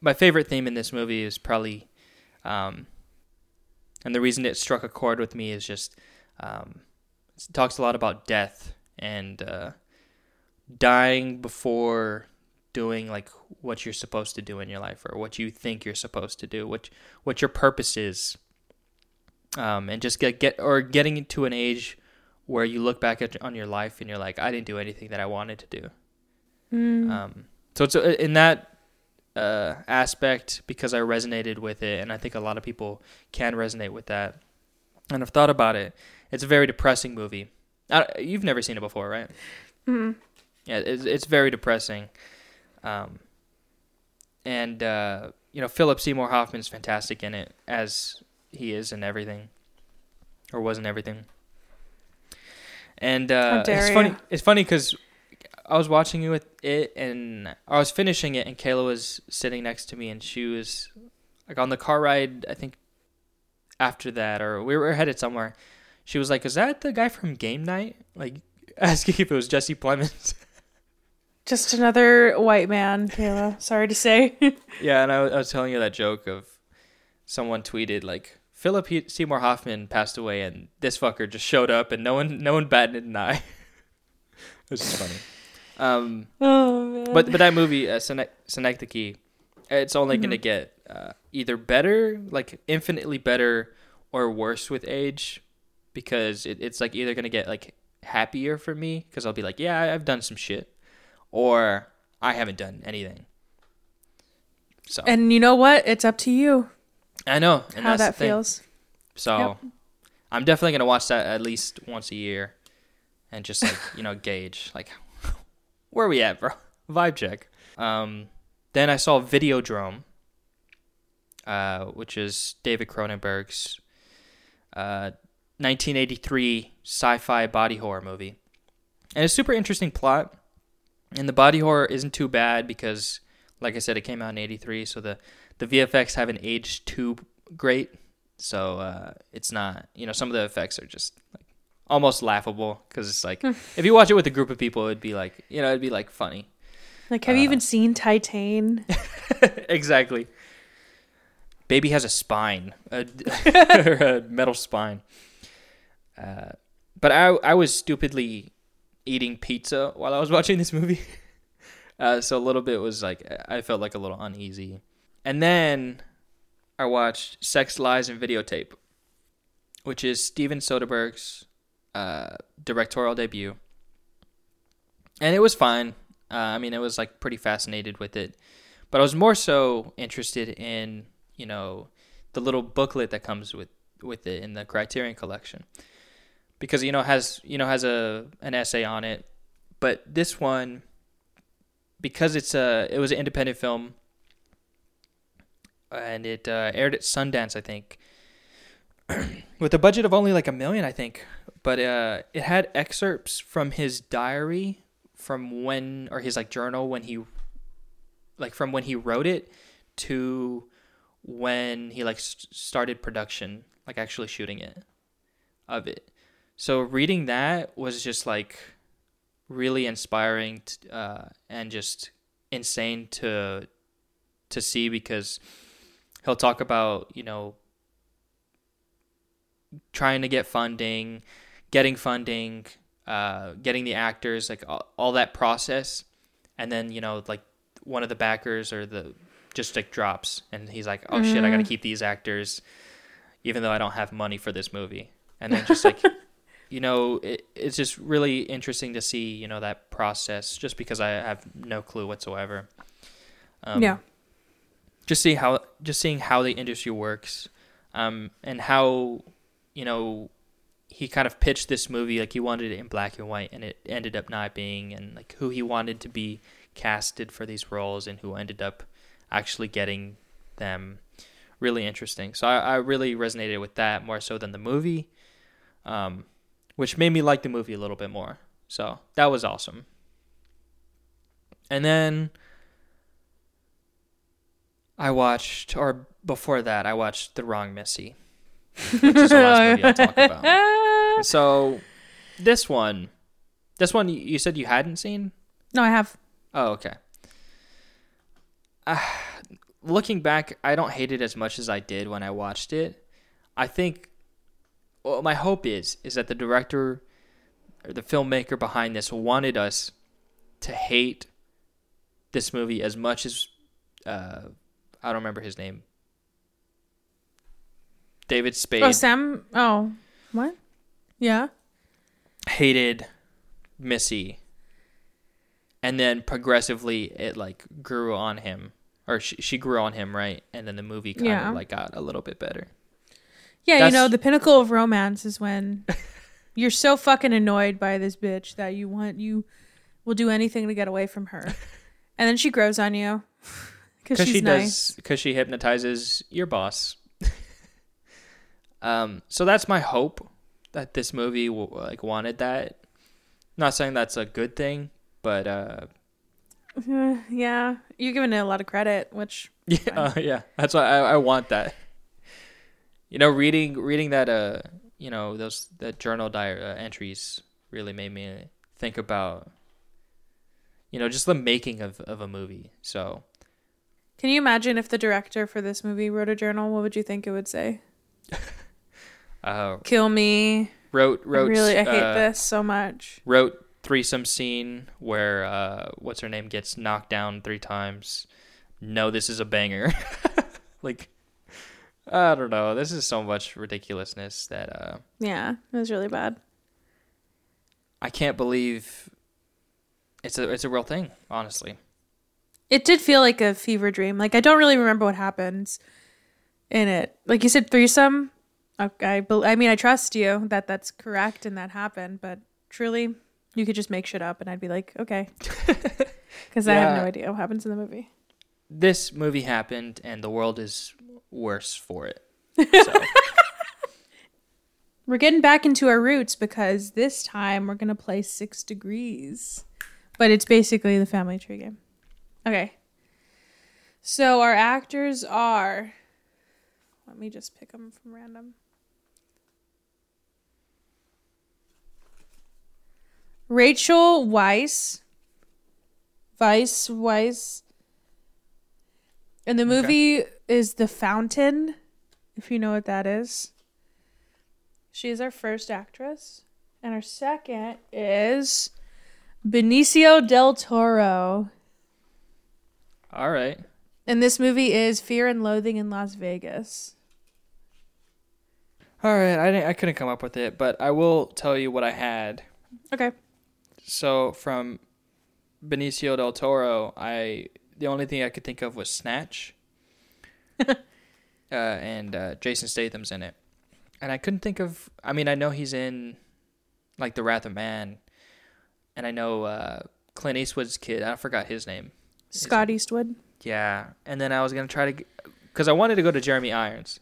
my favorite theme in this movie is probably, um, and the reason it struck a chord with me is just um, it talks a lot about death and uh, dying before doing like what you're supposed to do in your life or what you think you're supposed to do, what what your purpose is um, and just get get or getting to an age where you look back at on your life and you're like, I didn't do anything that I wanted to do. Mm. Um, so it's uh, in that uh, aspect because I resonated with it, and I think a lot of people can resonate with that. And I've thought about it. It's a very depressing movie. I, you've never seen it before, right? Mhm. Yeah, it's, it's very depressing. Um, and uh, you know, Philip Seymour Hoffman's fantastic in it, as he is in everything, or was in everything. And uh, it's funny. It's funny because I was watching it with it, and I was finishing it, and Kayla was sitting next to me, and she was like on the car ride. I think after that, or we were headed somewhere. She was like, "Is that the guy from Game Night?" Like [LAUGHS] asking if it was Jesse Plemons. Just another white man, Kayla. Sorry to say. [LAUGHS] Yeah, and I, was- I was telling you that joke of someone tweeted like Philip he- Seymour Hoffman passed away, and this fucker just showed up, and no one no one batted an eye. [LAUGHS] Which is funny. Um, oh man. but but that movie, uh, Synec- Synecdoche, it's only Mm-hmm. gonna get uh, either better, like infinitely better, or worse with age, because it, it's like either gonna get like happier for me because I'll be like, yeah, I've done some shit, or I haven't done anything. So and you know what? It's up to you I know and how that feels. So Yep. I'm definitely gonna watch that at least once a year, and just like you know gauge like where we at, bro? [LAUGHS] Vibe check. Um, then I saw Videodrome, uh, which is David Cronenberg's uh, 1983 sci-fi body horror movie, and it's super interesting plot. And the body horror isn't too bad because, like I said, it came out in '83, so the the VFX haven't aged too great. So uh, it's not, you know, some of the effects are just like almost laughable because it's like [LAUGHS] if you watch it with a group of people, it'd be like, you know, it'd be like funny. Like, have you even seen Titan? [LAUGHS] exactly. Baby has a spine, a, [LAUGHS] a metal spine. Uh, but I I was stupidly eating pizza while I was watching this movie, uh, so a little bit was like I felt like a little uneasy. And then I watched Sex, Lies, and Videotape, which is Steven Soderbergh's uh, directorial debut, and it was fine. Uh, I mean, it was like pretty fascinated with it, but I was more so interested in you know the little booklet that comes with with it in the Criterion Collection, because you know has you know has a an essay on it, but this one because it's a it was an independent film and it uh, aired at Sundance, I think, [CLEARS THROAT] with a budget of only like a million, I think. But uh, it had excerpts from his diary from when, or his like journal when he, like from when he wrote it to when he like st- started production, like actually shooting it, of it. So reading that was just like really inspiring uh, and just insane to to see because he'll talk about you know trying to get funding getting funding uh, getting the actors like all, all, that process. And then you know like one of the backers or the just like drops. And he's like oh mm-hmm. shit i gotta keep these actors even though i don't have money for this movie. And then just like [LAUGHS] you know it, it's just really interesting to see you know that process just because i have no clue whatsoever. Um, yeah. just see how just seeing how the industry works, um, and how you know he kind of pitched this movie like he wanted it in black and white, and it ended up not being, and like who he wanted to be casted for these roles, and who ended up actually getting them. Really interesting. So I, I really resonated with that more so than the movie, um, which made me like the movie a little bit more. So that was awesome. And then I watched, or before that, I watched The Wrong Missy, which is the last movie I'll talk about. so, this one, this one you said you hadn't seen? No, I have. Oh, okay. Uh, [SIGHS] looking back, I don't hate it as much as I did when I watched it. I think, well, my hope is is that the director or the filmmaker behind this wanted us to hate this movie as much as uh, I don't remember his name. David Spade. Oh, Sam. Oh, what? Yeah. Hated Missy. And then progressively it like grew on him. Or she, she grew on him, right? And then the movie kind yeah. of like got a little bit better. Yeah, That's... you know, the pinnacle of romance is when [LAUGHS] you're so fucking annoyed by this bitch that you want you will do anything to get away from her. [LAUGHS] and then she grows on you. [LAUGHS] because she nice. does because she hypnotizes your boss. Um, so that's my hope that this movie like wanted that. Not saying that's a good thing, but uh, [LAUGHS] yeah, you're giving it a lot of credit, which [LAUGHS] yeah, uh, yeah, that's why I, I want that. You know, reading reading that uh, you know, those that journal diary uh, entries really made me think about you know just the making of, of a movie so can you imagine if the director for this movie wrote a journal? What would you think it would say? [LAUGHS] uh, Kill me. Wrote wrote. I really, I hate uh, this so much. Wrote threesome scene where uh, what's her name gets knocked down three times. No, this is a banger. [LAUGHS] like, I don't know. This is so much ridiculousness that. uh Yeah, it was really bad. I can't believe it's a it's a real thing. Honestly. It did feel like a fever dream. Like I don't really remember what happens in it. Like you said, threesome. Okay, I, I mean, I trust you that that's correct and that happened, but truly, You could just make shit up, and I'd be like, okay, [LAUGHS] because I have no idea what happens in the movie. This movie happened, and the world is worse for it. So, [LAUGHS] We're getting back into our roots because this time we're gonna play Six Degrees, but it's basically the Family Tree game. Okay. So our actors are. Let me just pick them from random. Rachel Weisz. Weiss Weiss. And the Okay. movie is The Fountain, if you know what that is. She is our first actress. And our second is Benicio del Toro. all right. And this movie is Fear and Loathing in Las Vegas. All right. I, didn't, I couldn't come up with it, but I will tell you what I had. Okay. So, from Benicio del Toro, I the only thing I could think of was Snatch. [LAUGHS] uh, and uh, Jason Statham's in it. And I couldn't think of. I mean, I know he's in, like, The Wrath of Man. And I know uh, Clint Eastwood's kid. I forgot his name. Scott Eastwood. Yeah, and then I was gonna try to, because I wanted to go to Jeremy Irons,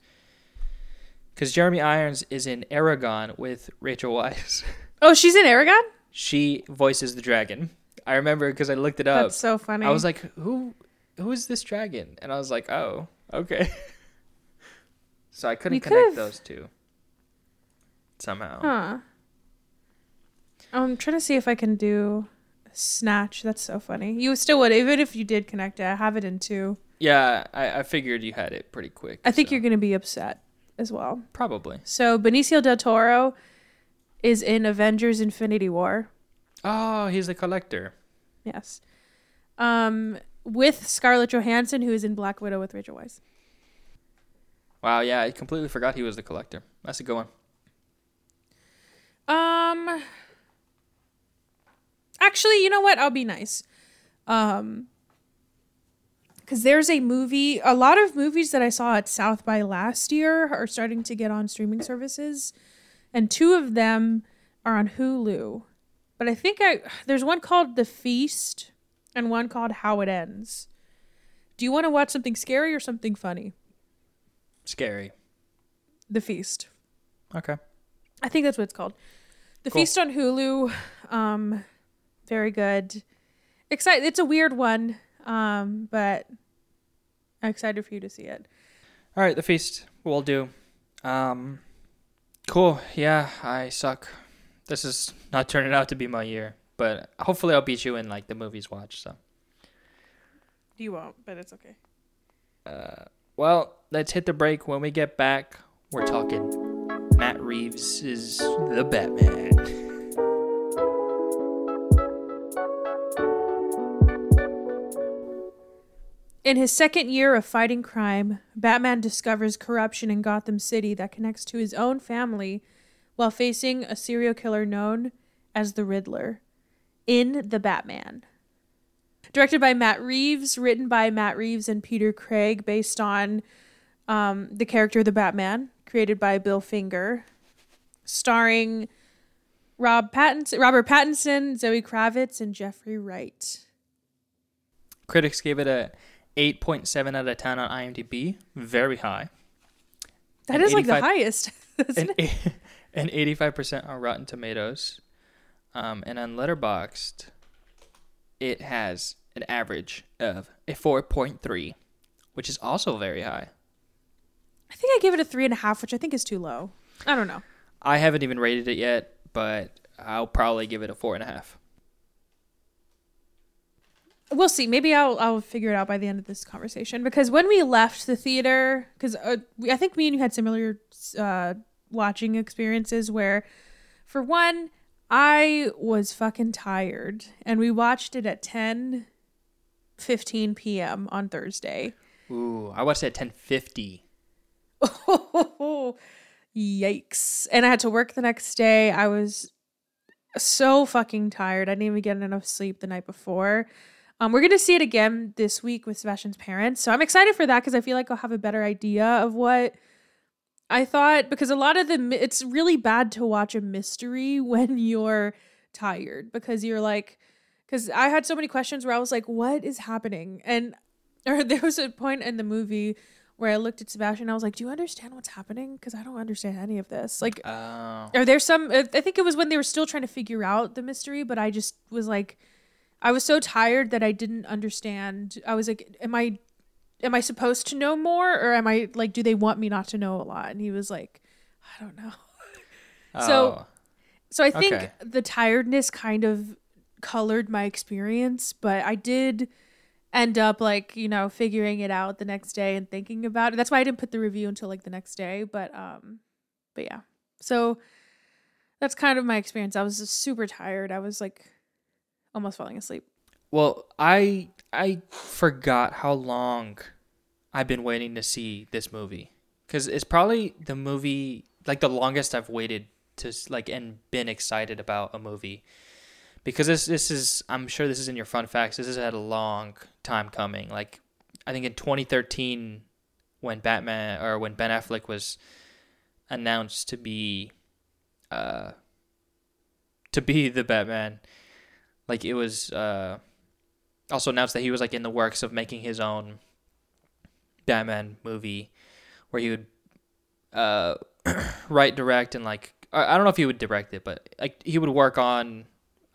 because Jeremy Irons is in Eragon with Rachel Weisz. Oh, she's in Eragon? She voices the dragon. I remember because I looked it up. That's so funny. I was like, who, who is this dragon? And I was like, oh, okay. [LAUGHS] so I couldn't connect could've- those two. Somehow. huh. I'm trying to see if I can do Snatch. That's so funny. You still would, even if you did connect it. I have it in two. Yeah, I, I figured you had it pretty quick. I think so- you're going to be upset as well. probably. So Benicio del Toro is in Avengers Infinity War. Oh, he's the collector. Yes. Um, with Scarlett Johansson, who is in Black Widow with Rachel Weisz. Wow, yeah, I completely forgot he was the collector. That's a good one. Um, actually, you know what? I'll be nice. Um, because there's a movie, a lot of movies that I saw at South by last year are starting to get on streaming services, and two of them are on Hulu. But I think I there's one called The Feast and one called How It Ends. Do you want to watch something scary or something funny? Scary. The Feast. Okay. I think that's what it's called. The Cool. Feast on Hulu. Um, very good. Excited. It's a weird one. Um, but I'm excited for you to see it. All right, the feast will do. Um, cool. Yeah, I suck. This is not turning out to be my year, but hopefully I'll beat you in like the movies watch. So, You won't, but it's okay. uh, well, let's hit the break. When we get back, we're talking Matt Reeves is the Batman. In his second year of fighting crime, Batman discovers corruption in Gotham City that connects to his own family while facing a serial killer known as the Riddler in The Batman. Directed by Matt Reeves, written by Matt Reeves and Peter Craig, based on um, the character of the Batman, created by Bill Finger, starring Rob Pattinson, Robert Pattinson, Zoe Kravitz, and Jeffrey Wright. Critics gave it a 8.7 out of 10 on IMDb. Very high. That And is like the highest. [LAUGHS] and 85% [LAUGHS] on Rotten Tomatoes. Um, and on Letterboxd, it has an average of a 4.3, which is also very high. I think I gave it a three and a half, which I think is too low. I don't know. I haven't even rated it yet, but I'll probably give it a four and a half. We'll see. Maybe I'll I'll figure it out by the end of this conversation. Because when we left the theater, because uh, I think me and you had similar uh, watching experiences. Where, for one, I was fucking tired, and we watched it at 10, 15 p.m. on Thursday. Ooh, I watched it at 10:50. [LAUGHS] Yikes. And I had to work the next day. I was so fucking tired. I didn't even get enough sleep the night before. Um, we're going to see it again this week with Sebastian's parents. So I'm excited for that because I feel like I'll have a better idea of what I thought. Because a lot of the, it's really bad to watch a mystery [LAUGHS] when you're tired because you're like because I had so many questions where I was like, what is happening? And [LAUGHS] or there was a point in the movie where I looked at Sebastian and I was like, do you understand what's happening? Because I don't understand any of this. Like, Oh. are there some? I think it was when they were still trying to figure out the mystery, but I just was like, I was so tired that I didn't understand. I was like, am I, am I supposed to know more, or am I like, do they want me not to know a lot? And he was like, I don't know. [LAUGHS] So- Oh. So I think Okay. the tiredness kind of colored my experience, but I did end up like, you know, figuring it out the next day and thinking about it. That's why I didn't put the review until like the next day, but um but yeah. So that's kind of my experience. I was just super tired. I was like almost falling asleep. Well, I I forgot how long I've been waiting to see this movie because it's probably the movie like the longest I've waited to like and been excited about a movie because this this is I'm sure this is in your fun facts. This has had a long time coming. Like I think in 2013 when Batman or when Ben Affleck was announced to be uh to be the Batman like it was uh also announced that he was like in the works of making his own Batman movie where he would uh [CLEARS THROAT] write direct and like I don't know if he would direct it but like he would work on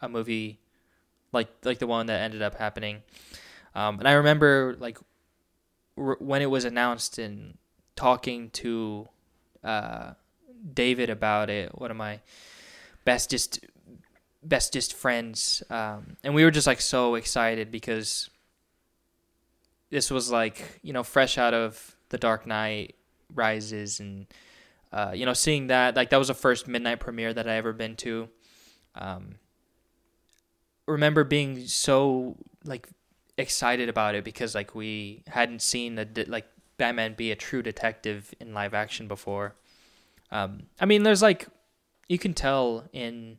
a movie like like the one that ended up happening. Um and I remember like r- when it was announced and talking to uh David about it one of my bestest bestest friends um, and we were just like so excited because this was like you know fresh out of the dark knight rises and uh, you know seeing that like that was the first midnight premiere that i ever been to. Um, remember being so like excited about it because like we hadn't seen a de- like batman be a true detective in live action before. Um, i mean there's like you can tell in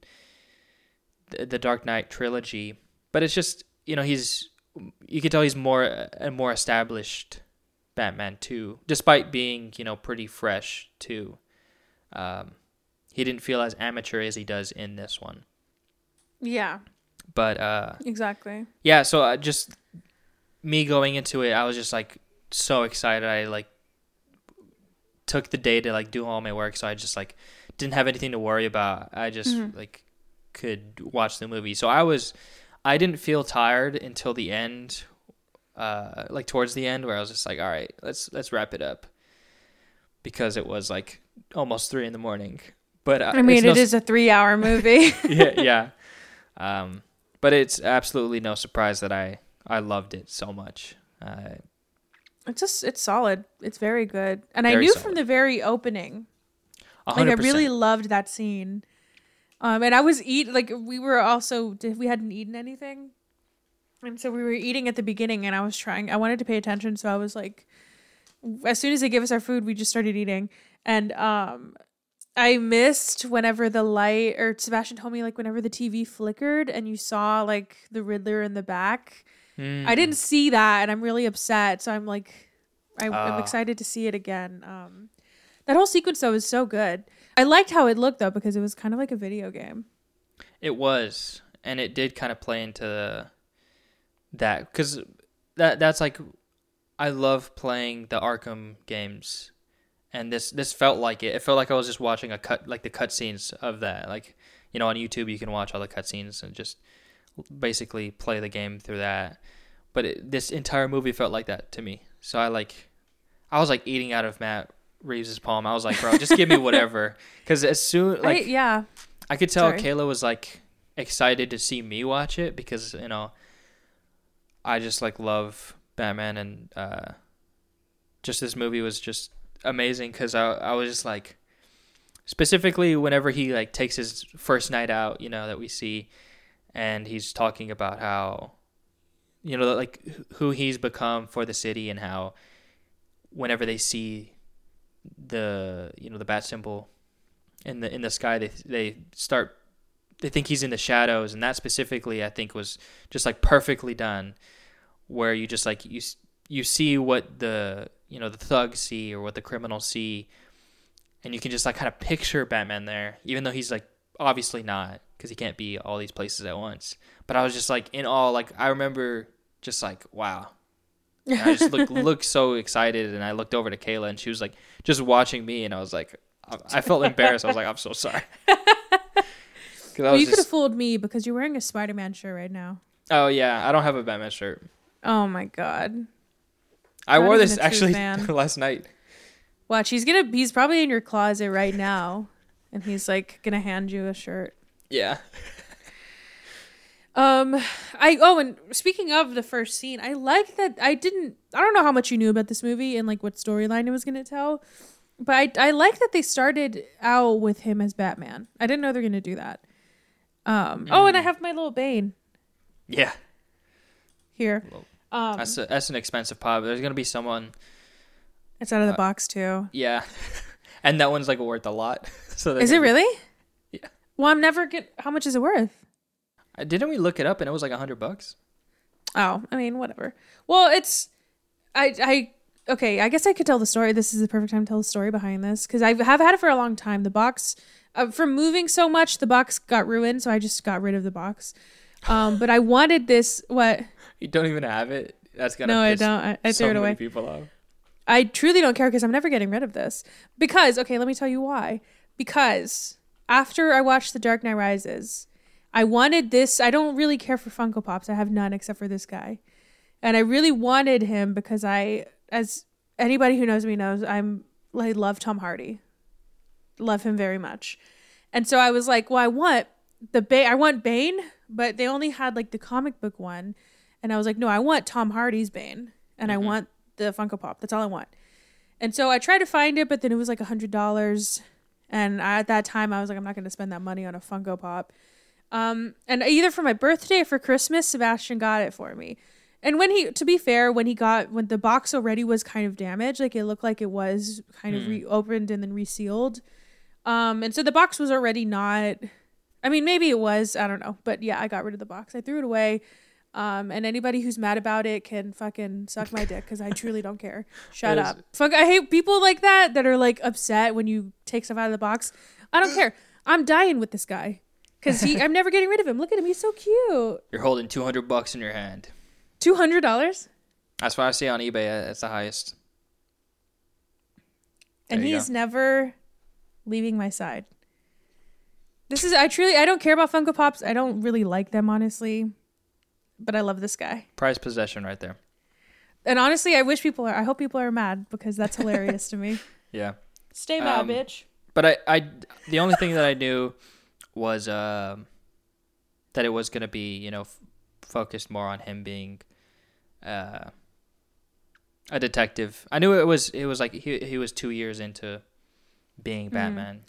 the, Dark Knight trilogy, but it's just you know he's you can tell he's more a more established Batman too, despite being you know pretty fresh too. Um, he didn't feel as amateur as he does in this one, Yeah, but uh, exactly. yeah. So uh, just me going into it, I was just like so excited. I like took the day to like do all my work, so I just like didn't have anything to worry about. I just Mhm. like could watch the movie. So I was I didn't feel tired until the end, uh, like towards the end, where I was just like, all right, let's let's wrap it up, because it was like almost three in the morning. But uh, I mean, no it is a three-hour movie. [LAUGHS] yeah, [LAUGHS] yeah. Um, but it's absolutely no surprise that I I loved it so much. Uh, it's just it's solid. It's very good, and I knew solid. from the very opening a like I really loved that scene. Um, and I was eat like we were also we hadn't eaten anything, and so we were eating at the beginning, and I was trying. I wanted to pay attention, so I was like, as soon as they gave us our food, we just started eating, and um, I missed whenever the light or Sebastian told me like whenever the TV flickered and you saw like the Riddler in the back. Mm. I didn't see that, and I'm really upset. So I'm like, I, I'm Ah. excited to see it again. Um, that whole sequence though is so good. I liked how it looked though because it was kind of like a video game. It was, and it did kind of play into that because that that's like I love playing the Arkham games, and this this felt like it. It felt like I was just watching a cut like the cutscenes of that. Like you know on YouTube you can watch all the cutscenes and just basically play the game through that. But it, this entire movie felt like that to me. So I like I was like eating out of Matt Reeves' palm. I was like, bro, just give me whatever. [LAUGHS] Because as soon like I, yeah, I could tell Sorry. Kayla was like excited to see me watch it because you know I just like love Batman and uh, just this movie was just amazing because I I was just like specifically whenever he like takes his first night out you know that we see and he's talking about how you know like who he's become for the city and how whenever they see the you know the bat symbol in the in the sky they they start they think he's in the shadows and that specifically I think was just like perfectly done where you just like you you see what the you know the thugs see or what the criminals see and you can just like kind of picture Batman there even though he's like obviously not because he can't be all these places at once. But I was just like in awe. Like I remember just like wow. And I just looked [LAUGHS] looked so excited, and I looked over to Kayla, and she was like just watching me, and I was like, I, I felt embarrassed. I was like, I'm so sorry. [LAUGHS] Well, you could have fooled me because you're wearing a Spider-Man shirt right now. oh yeah, I don't have a Batman shirt. Oh my god. I Not wore this actually [LAUGHS] last night. Watch, he's gonna he's probably in your closet right now. And he's like gonna hand you a shirt. Yeah. Um I oh and speaking of the first scene, I like that I didn't I don't know how much you knew about this movie and like what storyline it was gonna tell. But I I like that they started out with him as Batman. I didn't know they're gonna do that. Um oh and I have my little Bane Yeah. here. Well, Um That's a, that's an expensive pop. There's gonna be someone. it's out of the uh, box too. Yeah. [LAUGHS] and that one's like worth a lot. [LAUGHS] so Is it really? Yeah. Well, I'm never get. How much is it worth? Didn't we look it up and it was like a hundred bucks? Oh, I mean, whatever. Well, it's. I I okay. I guess I could tell the story. This is the perfect time to tell the story behind this because I have had it for a long time. The box, uh, from moving so much, the box got ruined, so I just got rid of the box. Um, but I wanted this. What? You don't even have it. That's gonna. No, I don't. I, I so threw it away. People off. I truly don't care because I'm never getting rid of this. Because, okay, let me tell you why. Because after I watched The Dark Knight Rises, I wanted this. I don't really care for Funko Pops. I have none except for this guy. And I really wanted him because I, as anybody who knows me knows, I'm, I love Tom Hardy. Love him very much. And so I was like, well, I want the Bane. I want Bane, but they only had like the comic book one. And I was like, no, I want Tom Hardy's Bane. And I mm-hmm. want the Funko Pop. That's all I want. And so I tried to find it, but then it was like a hundred dollars. And I, at that time, I was like, I'm not going to spend that money on a Funko Pop. Um, and either for my birthday or for Christmas, Sebastian got it for me. And when he, to be fair, when he got when the box already was kind of damaged, like it looked like it was kind of reopened and then resealed. Um, and so the box was already not. I mean, maybe it was. I don't know, but yeah, I got rid of the box. I threw it away. Um, and anybody who's mad about it can fucking suck my dick because I truly don't care. [LAUGHS] Shut up. Fuck, I hate people like that that are like upset when you take stuff out of the box. I don't [CLEARS THROAT] care. I'm dying with this guy because he. I'm never getting rid of him. Look at him. He's so cute. You're holding two hundred bucks in your hand. Two hundred dollars, That's what I see on eBay. uh, That's the highest. and There you he's never leaving my side. This is. I truly. I don't care about Funko Pops. I don't really like them honestly, but I love this guy. Prized possession right there. And honestly, I wish people are. I hope people are mad because that's hilarious to me. [LAUGHS] Yeah. Stay mad, Um, bitch. But I, I, the only thing that I knew was um, that it was gonna be, you know, f- focused more on him being uh, a detective. I knew it was. It was like he he was two years into being Batman.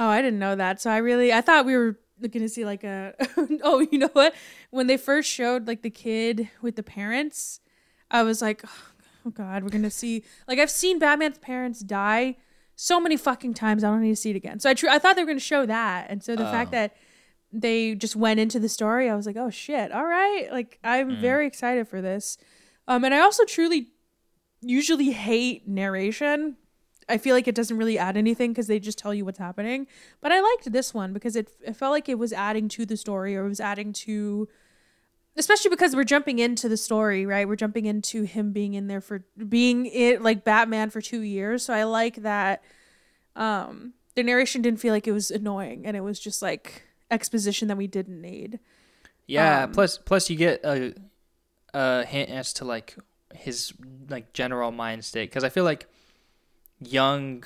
Oh, I didn't know that. So I really, I thought we were going to see like a. [LAUGHS] oh, you know what? When they first showed like the kid with the parents, I was like, oh god, we're gonna see. Like I've seen Batman's parents die so many fucking times. I don't need to see it again. So I, tr- I thought they were gonna show that, and so the fact Oh. that they just went into the story, I was like, oh shit, all right. Like I'm very excited for this. Um, and I also truly usually hate narration. I feel like it doesn't really add anything because they just tell you what's happening. But I liked this one because it, it felt like it was adding to the story or it was adding to, especially because we're jumping into the story, right? We're jumping into him being in there for being it like Batman for two years. So I like that um, the narration didn't feel like it was annoying and it was just like exposition that we didn't need. Yeah. Um, plus, plus you get a a hint as to like his like general mind state because I feel like young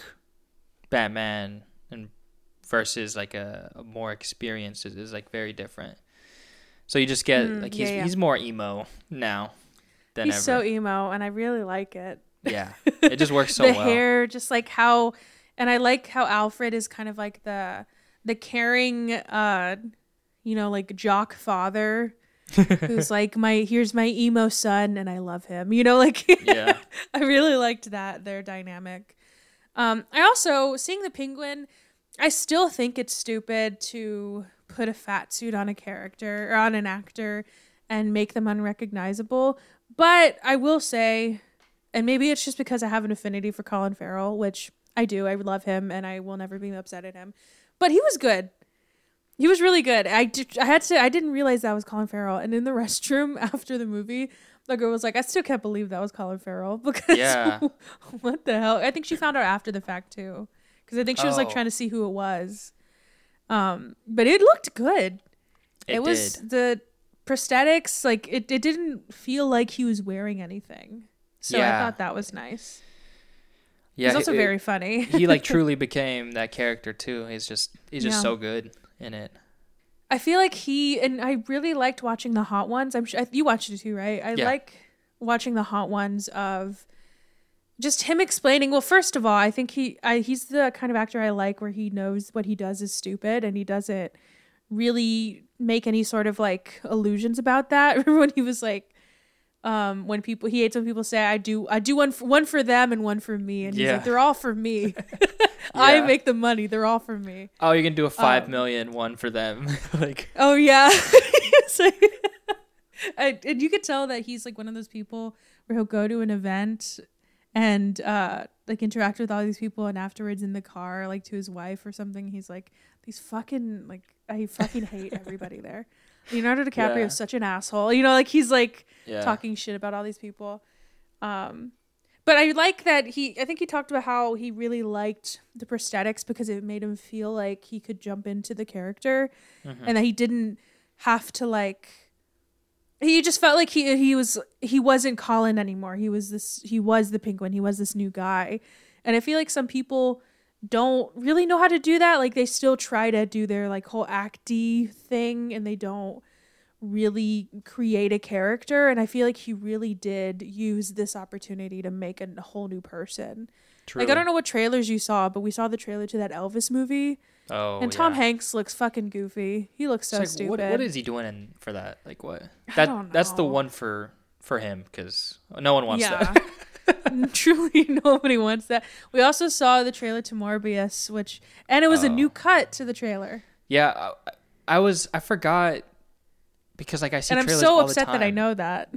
Batman and versus like a, a more experienced is, is like very different. So you just get Mm, like he's yeah. he's more emo now than ever. He's so emo and I really like it. yeah, [LAUGHS] it just works so the well. hair just like how and i like how alfred is kind of like the the caring uh you know like jock father [LAUGHS] who's like my here's my emo son and i love him you know [LAUGHS] like Yeah. i really liked that their dynamic um i also seeing the penguin i still think it's stupid to put a fat suit on a character or on an actor and make them unrecognizable but i will say and maybe it's just because I have an affinity for Colin Farrell, which I do. I love him and I will never be upset at him. But he was good. He was really good. I did, I had to I didn't realize that was Colin Farrell. And in the [LAUGHS] restroom after the movie, the girl was like, "I still can't believe that was Colin Farrell." [LAUGHS] Because Yeah. [LAUGHS] what the hell? I think she found out after the fact too, because I think she was like Oh. trying to see who it was. Um, but it looked good. It, was did. the prosthetics like it, it didn't feel like he was wearing anything so i thought that was nice Yeah, he's also it- very funny [LAUGHS] he like [LAUGHS] truly became that character too. He's just he's just Yeah. so good in it. i feel like he and i really liked watching the hot ones i'm sure you watched it too right i Yeah. like watching the hot ones of just him explaining well first of all i think he I, he's the kind of actor i like where he knows what he does is stupid and he doesn't really make any sort of like illusions about that [LAUGHS] remember when he was like um when people he hates when people say i do i do one for, one for them and one for me and he's Yeah. like they're all for me [LAUGHS] [LAUGHS] i Yeah. make the money they're all for me Oh, you can do a five Um, million one for them. like Oh yeah, It's like- and you could tell that he's like one of those people where he'll go to an event and uh like interact with all these people, and afterwards in the car, like to his wife or something, he's like, "These fucking like I fucking hate [LAUGHS] everybody there." Leonardo DiCaprio Yeah. is such an asshole, you know, like he's like yeah. talking shit about all these people. Um, but I like that he. I think he talked about how he really liked the prosthetics because it made him feel like he could jump into the character, Mhm. and that he didn't have to like. He just felt like he he was he wasn't Colin anymore. He was this. He was the Penguin. He was this new guy, and I feel like some people don't really know how to do that. Like they still try to do their like whole acty thing, and they don't really create a character and i feel like he really did use this opportunity to make a whole new person True. like i don't know what trailers you saw but we saw the trailer to that elvis movie Oh, and tom yeah. hanks looks fucking goofy he looks so like, stupid what, what is he doing in, for that? Like what? That that's the one for for him because no one wants yeah that. [LAUGHS] [LAUGHS] truly [LAUGHS] nobody wants that we also saw the trailer to morbius which and it was a Oh. new cut to the trailer yeah, I, I was I forgot because like I see and i'm so upset that i know that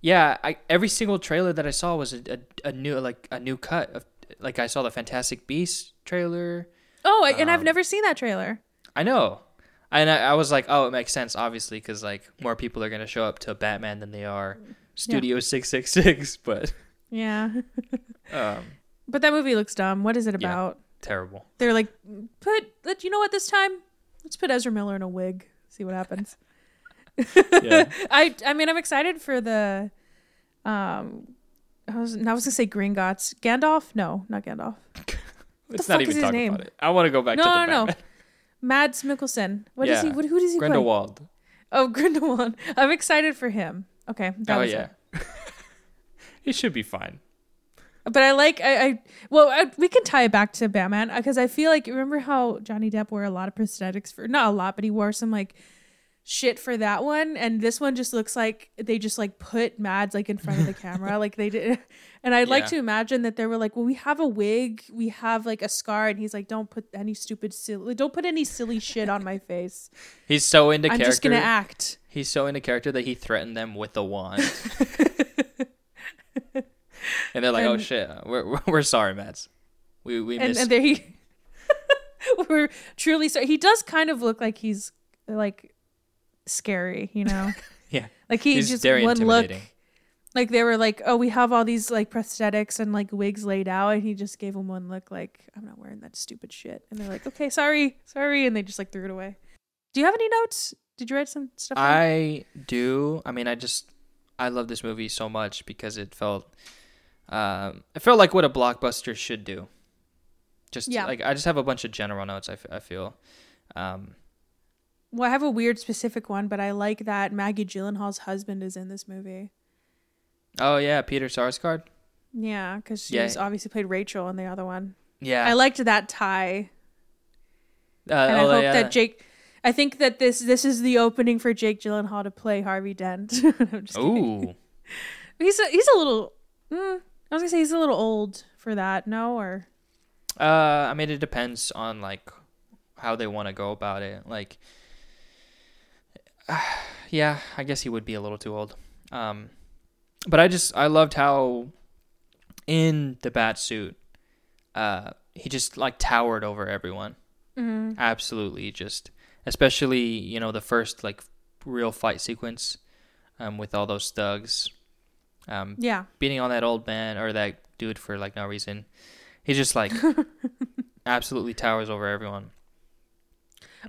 Yeah, I, every single trailer that I saw was a, a, a new like a new cut of like I saw the Fantastic Beasts trailer. Oh I- and i've Um, never seen that trailer I know, and I, I was like, oh, it makes sense, obviously, because like more people are gonna show up to Batman than they are Studio Six Six Six. [LAUGHS] But yeah [LAUGHS] um, but that movie looks dumb what is it Yeah. about terrible. They're like, put. Let you know what? This time, let's put Ezra Miller in a wig. See what happens. [LAUGHS] Yeah. I I mean, I'm excited for the. Um, I was I was gonna say Gringotts. Gandalf? No, not Gandalf. Let's not even his talk name? about it. I want to go back No, to the no, no. Mads Mikkelsen. What is he? What, who does he play? Grindelwald. Oh, [LAUGHS] Grindelwald. I'm excited for him. Okay, that oh was yeah. it. [LAUGHS] he should be fine. But I like I, I well I, we can tie it back to Batman because I feel like remember how Johnny Depp wore a lot of prosthetics for not a lot but he wore some like shit for that one and this one just looks like they just like put Mads like in front of the camera [LAUGHS] like they did [LAUGHS] and I'd like to imagine that they were like well we have a wig we have like a scar and he's like don't put any stupid silly don't put any silly shit on my [LAUGHS] face He's so into I'm character. just gonna act He's so into character that he threatened them with a wand. and they're like, "Oh shit, we're we're, we're sorry, Mads. We we and, missed." and there he we're truly sorry he does kind of look like he's like scary you know [LAUGHS] yeah, like he he's just one look like they were like oh we have all these like prosthetics and like wigs laid out and he just gave him one look like i'm not wearing that stupid shit and they're like okay sorry sorry and they just like threw it away do you have any notes did you write some stuff down? I do. I mean, I just I love this movie so much because it felt um it felt like what a blockbuster should do. Just Yeah. like I just have a bunch of general notes. I, f- I feel. Um, well i have a weird specific one but i like that maggie gyllenhaal's husband is in this movie oh yeah, Peter Sarsgaard. yeah because she's Yeah. obviously played rachel in the other one Yeah, i liked that tie uh, and I oh, hope yeah. that Jake. I think that this this is the opening for Jake Gyllenhaal to play Harvey Dent. [LAUGHS] Ooh, [LAUGHS] he's a, he's a little. Mm, I was gonna say he's a little old for that. No, or uh, I mean, it depends on like how they want to go about it. Like, [SIGHS] yeah, I guess he would be a little too old. Um, but I just I loved how in the bat suit, uh, he just like towered over everyone. mm, Absolutely, just especially you know the first like real fight sequence um, with all those thugs um, Yeah. beating on that old man or that dude for like no reason. He just like [LAUGHS] absolutely towers over everyone.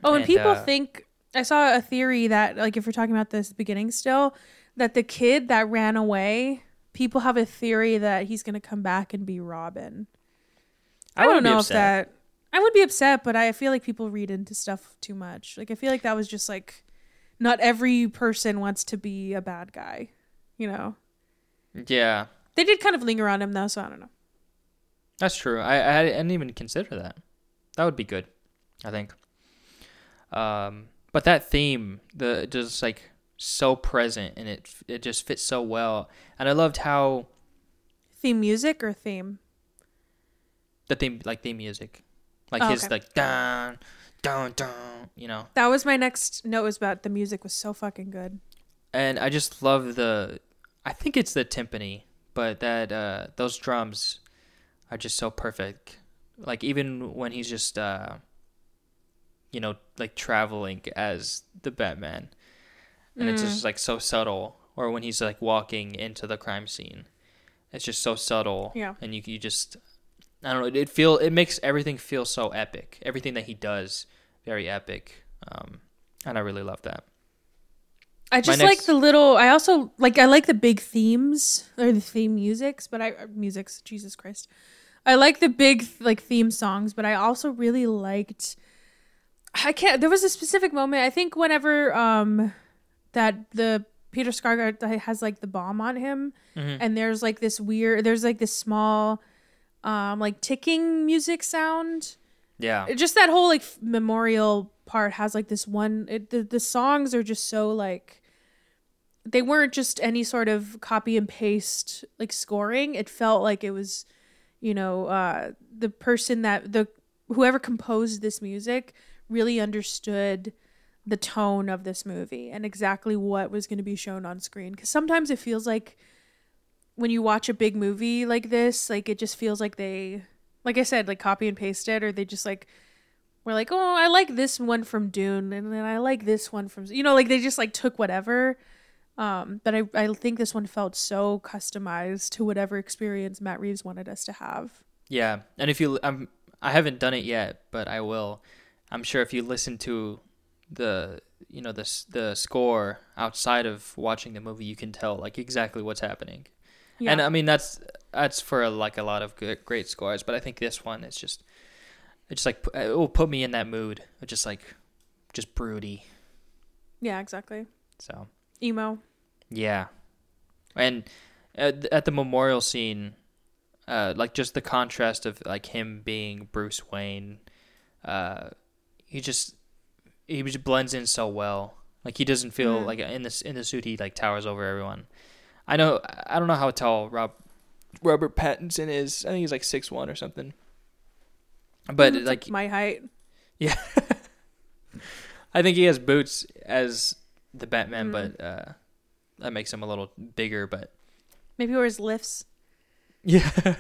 Oh, and, And, people uh, think I saw a theory that like if we're talking about this beginning still, that the kid that ran away, people have a theory that he's gonna come back and be Robin. I, don't know if that I would be upset, but I feel like people read into stuff too much. Like I feel like that was just like not every person wants to be a bad guy, you know. Yeah, They did kind of linger on him though, so I don't know. that's true. I I didn't even consider that. That would be good, I think. Um, but that theme, the just like so present and it it just fits so well. And I loved how Theme music or theme? the theme like theme music, like Oh, his okay. like dun dun dun, you know. That was my next note was about the music was so fucking good. and I just love the I think it's the timpani, but that uh those drums are just so perfect. Like even when he's just uh you know, like traveling as the Batman. And it's Mm. just like so subtle or when he's like walking into the crime scene. It's just so subtle. Yeah. And you you just I don't know, it feel it makes everything feel so epic. Everything that he does very epic. Um and I really love that. I just like the little. I also like. I like the big themes or the theme musics, but I uh, musics. Jesus Christ, I like the big like theme songs, but I also really liked. I can't. There was a specific moment. I think whenever um, that the Peter Skarsgård has like the bomb on him, Mhm. and there's like this weird. There's like this small, um, like ticking music sound Yeah. just that whole like f- memorial part has like this one it, the, the songs are just so like they weren't just any sort of copy and paste like scoring it felt like it was you know uh the person that the whoever composed this music really understood the tone of this movie and exactly what was going to be shown on screen because sometimes it feels like when you watch a big movie like this like it just feels like they like I said, like copy and paste it, or they just like were like, oh, I like this one from Dune, and then I like this one from, you know, like they just like took whatever. Um, but I, I think this one felt so customized to whatever experience Matt Reeves wanted us to have. Yeah, and if you, I'm, I haven't done it yet, but I will. I'm sure if you listen to the, you know, the the score outside of watching the movie, you can tell like exactly what's happening. Yeah. And I mean that's that's for like a lot of good, great scores, but I think this one is just, it's just like it will put me in that mood, of just like, just broody. yeah, exactly. So Emo. yeah, and at, at the memorial scene, uh, like just the contrast of like him being Bruce Wayne, uh, he just he just blends in so well. Like he doesn't feel Mhm. like in this in the suit he like towers over everyone. I know I don't know how tall Rob Robert Pattinson is. I think he's like six one or something. But It's like my height. yeah, [LAUGHS] I think he has boots as the Batman, Mm. but uh, that makes him a little bigger. But Maybe wears lifts. Yeah,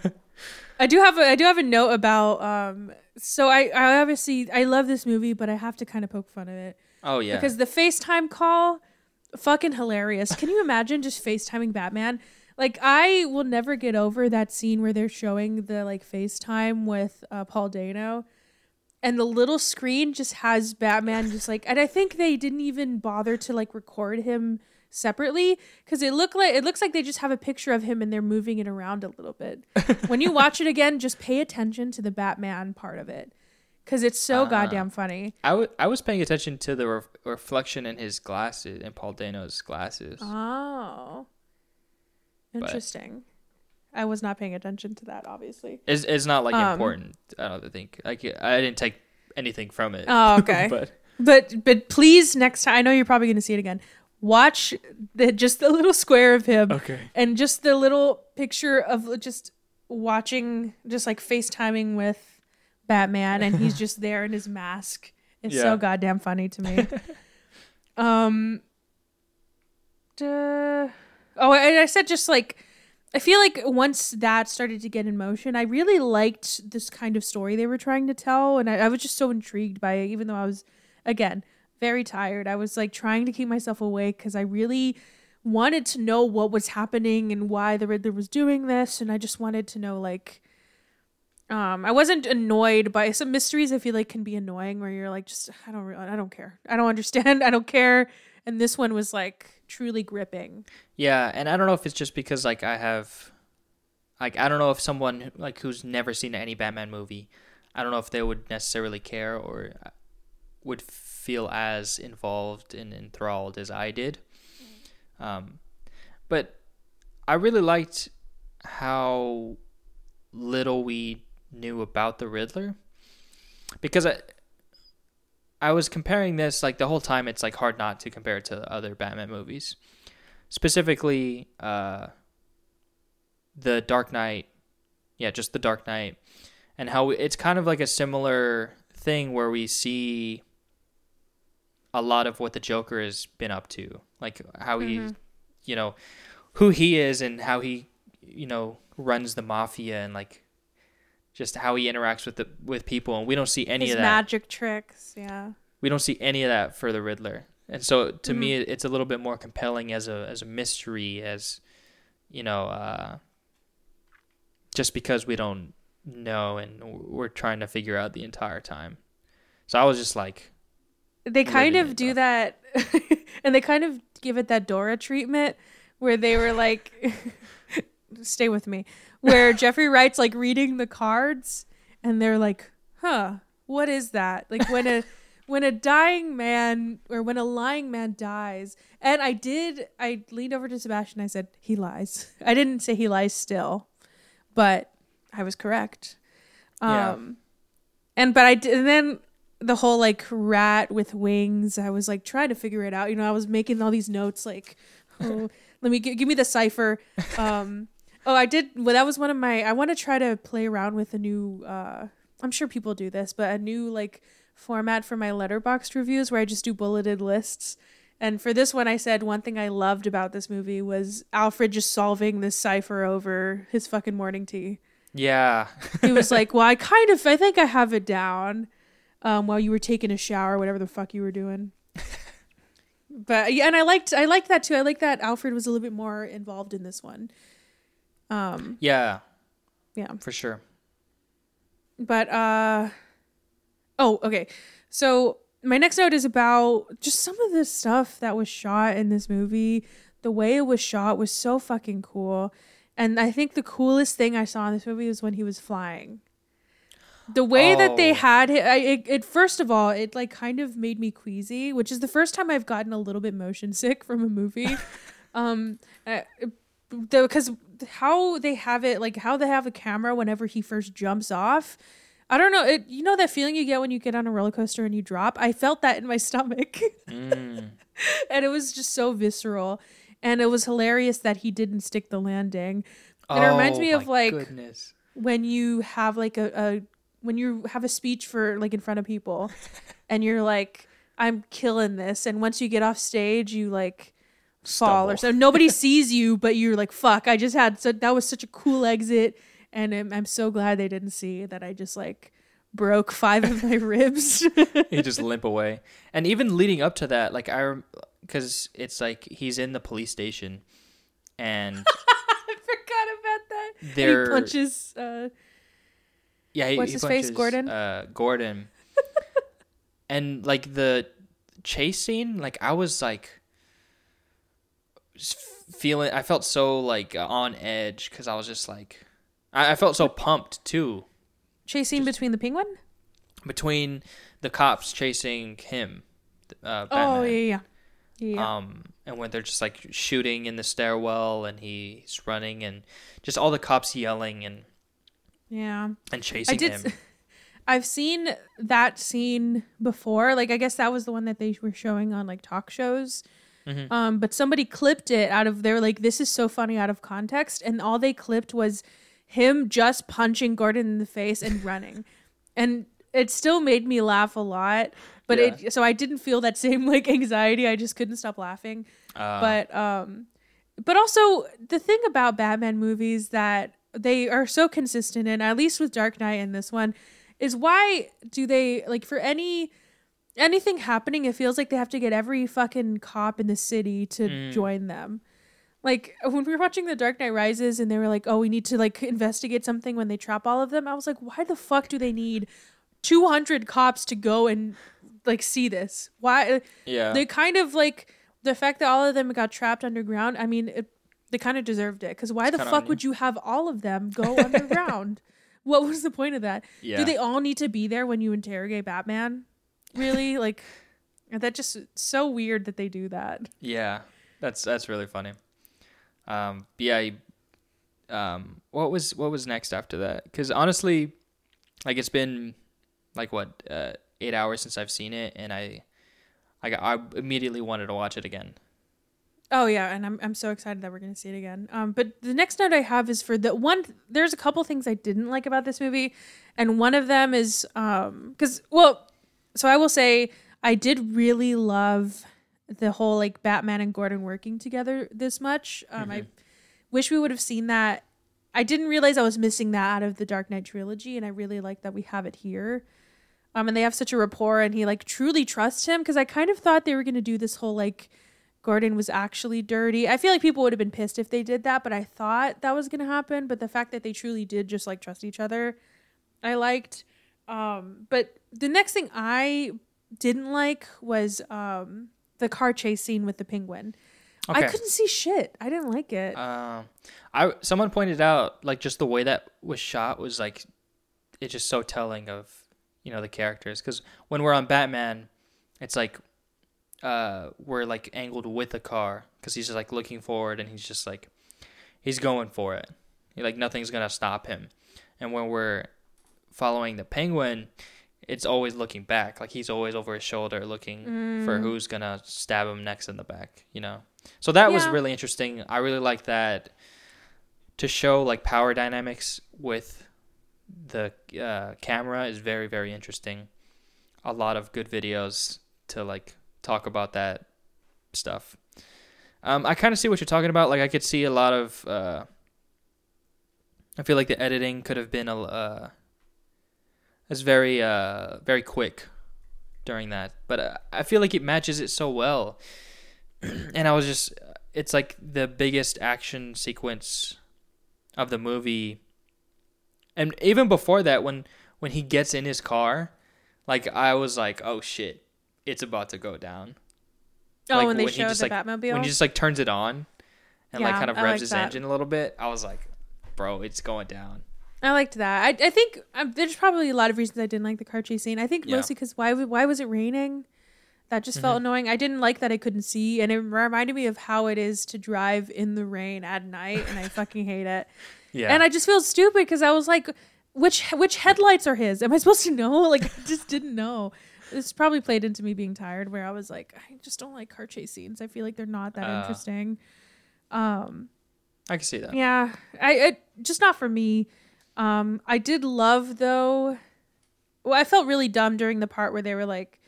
I do have a I do have a note about um so I I obviously I love this movie but I have to kind of poke fun of it oh yeah, because the FaceTime call fucking hilarious. Can you imagine just FaceTiming Batman? Like I will never get over that scene where they're showing the like FaceTime with uh, Paul Dano and the little screen just has Batman just like and I think they didn't even bother to like record him separately cuz it looked like it looks like they just have a picture of him and they're moving it around a little bit. [LAUGHS] when you watch it again just pay attention to the Batman part of it cuz it's so Ah. goddamn funny. I, w- I was paying attention to the ref- reflection in his glasses, in Paul Dano's glasses. Oh. Interesting. I was not paying attention to that, obviously. It's, it's not like Um, important. I don't think. Like I didn't take anything from it. Oh, okay. [LAUGHS] but But but please next time I know you're probably gonna see it again. Watch the just the little square of him okay. and just the little picture of just watching just like FaceTiming with Batman and he's [LAUGHS] just there in his mask. It's Yeah. so goddamn funny to me. [LAUGHS] um duh. Oh, and I said just like I feel like once that started to get in motion, I really liked this kind of story they were trying to tell, and I, I was just so intrigued by it, even though I was, again, very tired. I was like trying to keep myself awake because I really wanted to know what was happening and why the Riddler was doing this, and I just wanted to know like. Um, I wasn't annoyed by some mysteries. I feel like can be annoying, where you're like, just I don't, I don't care, I don't understand, [LAUGHS] I don't care. And this one was like truly gripping. Yeah, and I don't know if it's just because like I have like I don't know if someone like who's never seen any Batman movie, I don't know if they would necessarily care or would feel as involved and enthralled as I did. Um, but I really liked how little we knew about the Riddler because I I was comparing this like the whole time it's like hard not to compare it to other Batman movies. Specifically uh the Dark Knight. Yeah, just the Dark Knight and how it's kind of like a similar thing where we see a lot of what the Joker has been up to, like how he, Mhm. you know, who he is and how he, you know, runs the mafia and like just how he interacts with the with people, and we don't see any His of that. magic tricks, yeah. we don't see any of that for the Riddler, and so to me, Mm-hmm. it's a little bit more compelling as a as a mystery, as you know, uh, just because we don't know and we're trying to figure out the entire time. So I was just like, They kind of do that, [LAUGHS] and they kind of give it that Dora treatment, where they were like, [LAUGHS] "Stay with me," where [LAUGHS] Jeffrey Wright's like reading the cards, and they're like, "Huh, what is that?" Like when a when a dying man or when a lying man dies, and I did, I leaned over to Sebastian. I said, "He lies." I didn't say he lies still, but I was correct. Yeah. Um, and but I did, and then the whole like rat with wings. I was like trying to figure it out. You know, I was making all these notes like, oh, [LAUGHS] let me gi- give me the cipher. Um, oh, I did. Well, that was one of my. I want to try to play around with a new. Uh, I'm sure people do this, but a new like format for my letterboxd reviews where I just do bulleted lists. And for this one, I said one thing I loved about this movie was Alfred just solving this cipher over his fucking morning tea yeah, he was like, [LAUGHS] "Well, I kind of, I think I have it down." Um, while you were taking a shower, whatever the fuck you were doing. [LAUGHS] but yeah, and I liked, I liked that too. I like that Alfred was a little bit more involved in this one. Um, yeah, yeah, for sure. but uh, oh, okay. So my next note is about just some of the stuff that was shot in this movie. The way it was shot was so fucking cool. And I think the coolest thing I saw in this movie was when he was flying. The way that they Oh. had it, I, it, it, first of all, it like kind of made me queasy, which is the first time I've gotten a little bit motion sick from a movie. [LAUGHS] um, uh, because how they have it, like how they have the camera whenever he first jumps off. I don't know. It, you know that feeling you get when you get on a roller coaster and you drop. I felt that in my [LAUGHS] stomach, Mm. and it was just so visceral. And it was hilarious that he didn't stick the landing. And it reminds Oh, me of, like, goodness. when you have like a, a when you have a speech for like in front of people [LAUGHS] and you're like i'm killing this and once you get off stage you like fall or so nobody [LAUGHS] sees you but you're like fuck i just had so that was such a cool exit and i'm, I'm so glad they didn't see that i just like broke five of my [LAUGHS] ribs. He just limp away. And even leading up to that, like I, because it's like he's in the police station, and i forgot about that. He punches uh yeah, he, What's he his face, Gordon? Uh, Gordon, [LAUGHS] and like the chase scene, like I was like just feeling. I felt so like on edge because I was just like, I, I felt so pumped too chasing between the penguin between the cops chasing him. Uh, oh yeah yeah, yeah. um and when they're just like shooting in the stairwell and he's running and just all the cops yelling and yeah. and chasing I did. him [LAUGHS] I've seen that scene before. Like I guess that was the one that they were showing on like talk shows. Mhm. Um, but somebody clipped it out of. They were like, "This is so funny out of context," and all they clipped was him just punching Gordon in the face and running, [LAUGHS] and it still made me laugh a lot. But it so I didn't feel that same like anxiety. I just couldn't stop laughing uh, but um but also the thing about batman movies that they are so consistent in at least with dark knight and this one is why do they like for any anything happening, it feels like they have to get every fucking cop in the city to Mm. join them. Like when we were watching The Dark Knight Rises and they were like, "Oh, we need to like investigate something when they trap all of them." I was like, "Why the fuck do they need 200 cops to go and like see this? Why Yeah. they kind of like the fact that all of them got trapped underground. I mean, it, they kind of deserved it because why the fuck would you have all of them go [LAUGHS] underground? What was the point of that? yeah. Do they all need to be there when you interrogate Batman? Really? [LAUGHS] like that just so weird that they do that. Yeah, that's that's really funny. Um, yeah, he- um, what was what was next after that? Because honestly, like it's been like what uh, eight hours since I've seen it, and I, I I immediately wanted to watch it again. Oh yeah, and I'm I'm so excited that we're gonna see it again. Um, but the next note I have is for the one. There's a couple things I didn't like about this movie, and one of them is um, because well, so I will say I did really love the whole like Batman and Gordon working together this much. Um, I wish we would have seen that. I didn't realize I was missing that out of the Dark Knight trilogy, and I really like that we have it here. Um, and they have such a rapport, and he like truly trusts him because I kind of thought they were gonna do this whole like Gordon was actually dirty. I feel like people would have been pissed if they did that, but I thought that was gonna happen. But the fact that they truly did just like trust each other, I liked. Um, but the next thing I didn't like was um the car chase scene with the penguin. I couldn't see shit. I didn't like it. Um, I someone pointed out like just the way that was shot was like it's just so telling of you know the characters because when we're on Batman, it's like uh we're like angled with the car because he's just like looking forward and he's just like he's going for it. Like nothing's gonna stop him. And when we're following the penguin, it's always looking back. Like he's always over his shoulder looking for who's gonna stab him next in the back. You know. So that was really interesting. I really like that to show like power dynamics with the uh, camera is very very interesting. A lot of good videos to like talk about that stuff. Um, I kind of see what you're talking about. Like I could see a lot of. Uh, I feel like the editing could have been a. Uh, it's very uh very quick during that, but uh, I feel like it matches it so well. [CLEARS THROAT] and I was just, it's like the biggest action sequence of the movie. And even before that, when when he gets in his car, like I was like, oh shit, it's about to go down. oh, like, when they when he just, the like, Batmobile. When he just like turns it on, and like kind of revs like his that. engine a little bit, I was like, bro, it's going down. I liked that. I, I think um, there's probably a lot of reasons I didn't like the car chase scene. I think Yeah. mostly because why why was it raining? That just felt Mm-hmm. annoying. I didn't like that I couldn't see, and it reminded me of how it is to drive in the rain at night, and I [LAUGHS] fucking hate it. Yeah. And I just feel stupid because I was like, which which headlights are his? Am I supposed to know? [LAUGHS] Like I just didn't know. This probably played into me being tired, where I was like, I just don't like car chase scenes. I feel like they're not that Uh. interesting. Um, I can see that. yeah, I it, just not for me. Um, I did love though. Well, I felt really dumb during the part where they were like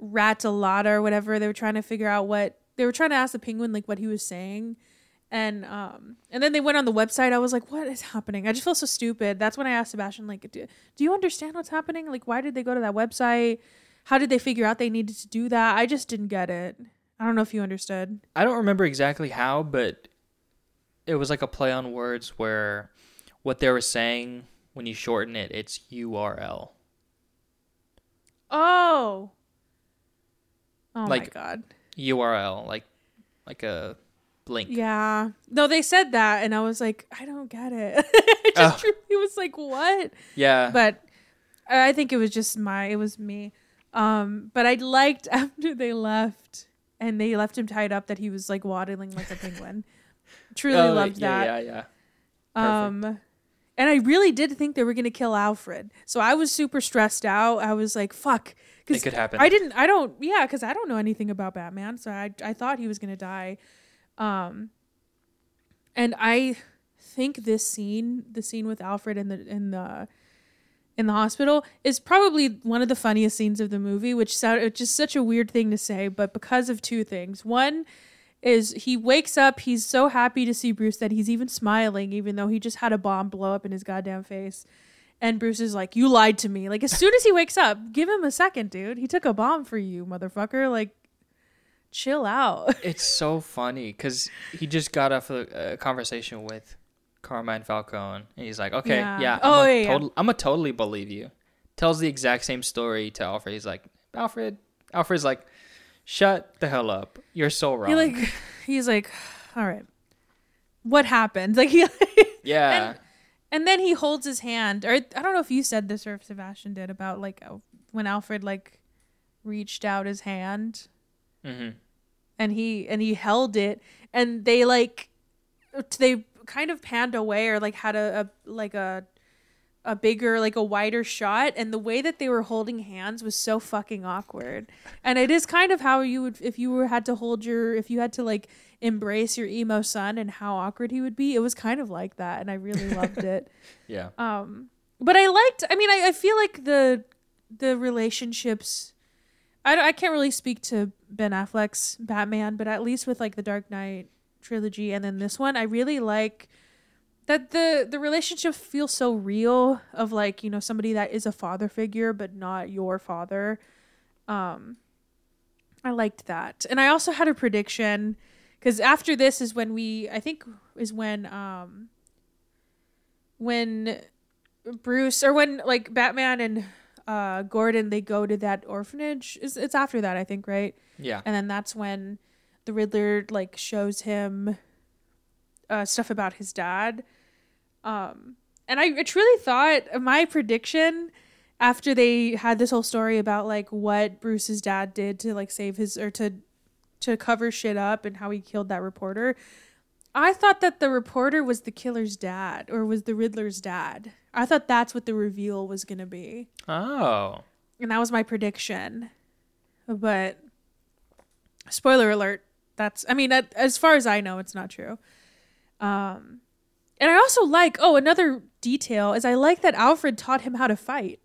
Ratalata or whatever. They were trying to figure out what they were trying to ask the penguin like what he was saying, and um, and then they went on the website. I was like, what is happening? I just feel so stupid. That's when I asked Sebastian like, do, do you understand what's happening? Like, why did they go to that website? How did they figure out they needed to do that? I just didn't get it. I don't know if you understood. I don't remember exactly how, but it was like a play on words where what they were saying when you shorten it, it's URL. Oh. Oh my Like- god. URL, like like a link. Yeah. No, they said that and I was like, I don't get it. [LAUGHS] I just Oh. really [LAUGHS] was like, what? Yeah. But I think it was just my it was me. Um, but I liked [LAUGHS] after they left and they left him tied up that he was like waddling like a penguin. Truly Oh, loved yeah, that. Yeah, yeah. Perfect. Um and I really did think they were gonna kill Alfred. So I was super stressed out. I was like, fuck. It could happen. I didn't I don't yeah, because I don't know anything about Batman. So I I thought he was gonna die. Um and I think this scene, the scene with Alfred in the in the in the hospital, is probably one of the funniest scenes of the movie, which sound just such a weird thing to say, but because of two things. One is he wakes up, he's so happy to see Bruce that he's even smiling, even though he just had a bomb blow up in his goddamn face. And Bruce is like, "You lied to me." Like as soon as he wakes up, give him a second, dude. He took a bomb for you, motherfucker. Like, chill out. It's so funny because he just got off a, a conversation with Carmine Falcone, and he's like, "Okay, Yeah. yeah, Oh, I'm yeah, a yeah. total, I'm gonna totally believe you." Tells the exact same story to Alfred. He's like, "Alfred," Alfred's like, "Shut the hell up! You're so wrong." He like, [LAUGHS] he's like, "All right, what happened?" [LAUGHS] Like he, yeah, and then he holds his hand. Or I don't know if you said this or if Sebastian did about like uh, when Alfred like reached out his hand hmm and he and he held it and they like they kind of panned away or like had a, a like a a bigger like a wider shot and the way that they were holding hands was so fucking awkward. And it is kind of how you would if you were had to hold your if you had to like embrace your emo son and how awkward he would be it was kind of like that and i really loved it. [LAUGHS] Yeah, um but i liked i mean i, I feel like the the relationships I, I can't really speak to ben affleck's batman but at least with like the dark knight trilogy and then this one i really like that the the relationship feels so real of like you know somebody that is a father figure but not your father. Um i liked that. And i also had a prediction because after this is when we i think is when um when bruce or when like batman and uh gordon they go to that orphanage. Is it's after that i think right? Yeah. and then that's when the Riddler like shows him uh, stuff about his dad. Um, and I, I truly thought my prediction after they had this whole story about like what Bruce's dad did to like save his or to to cover shit up and how he killed that reporter. I thought that the reporter was the killer's dad or was the Riddler's dad. I thought that's what the reveal was going to be. Oh, And that was my prediction. But spoiler alert, that's I mean as far as I know it's not true. Um and I also like oh another detail is I like that Alfred taught him how to fight.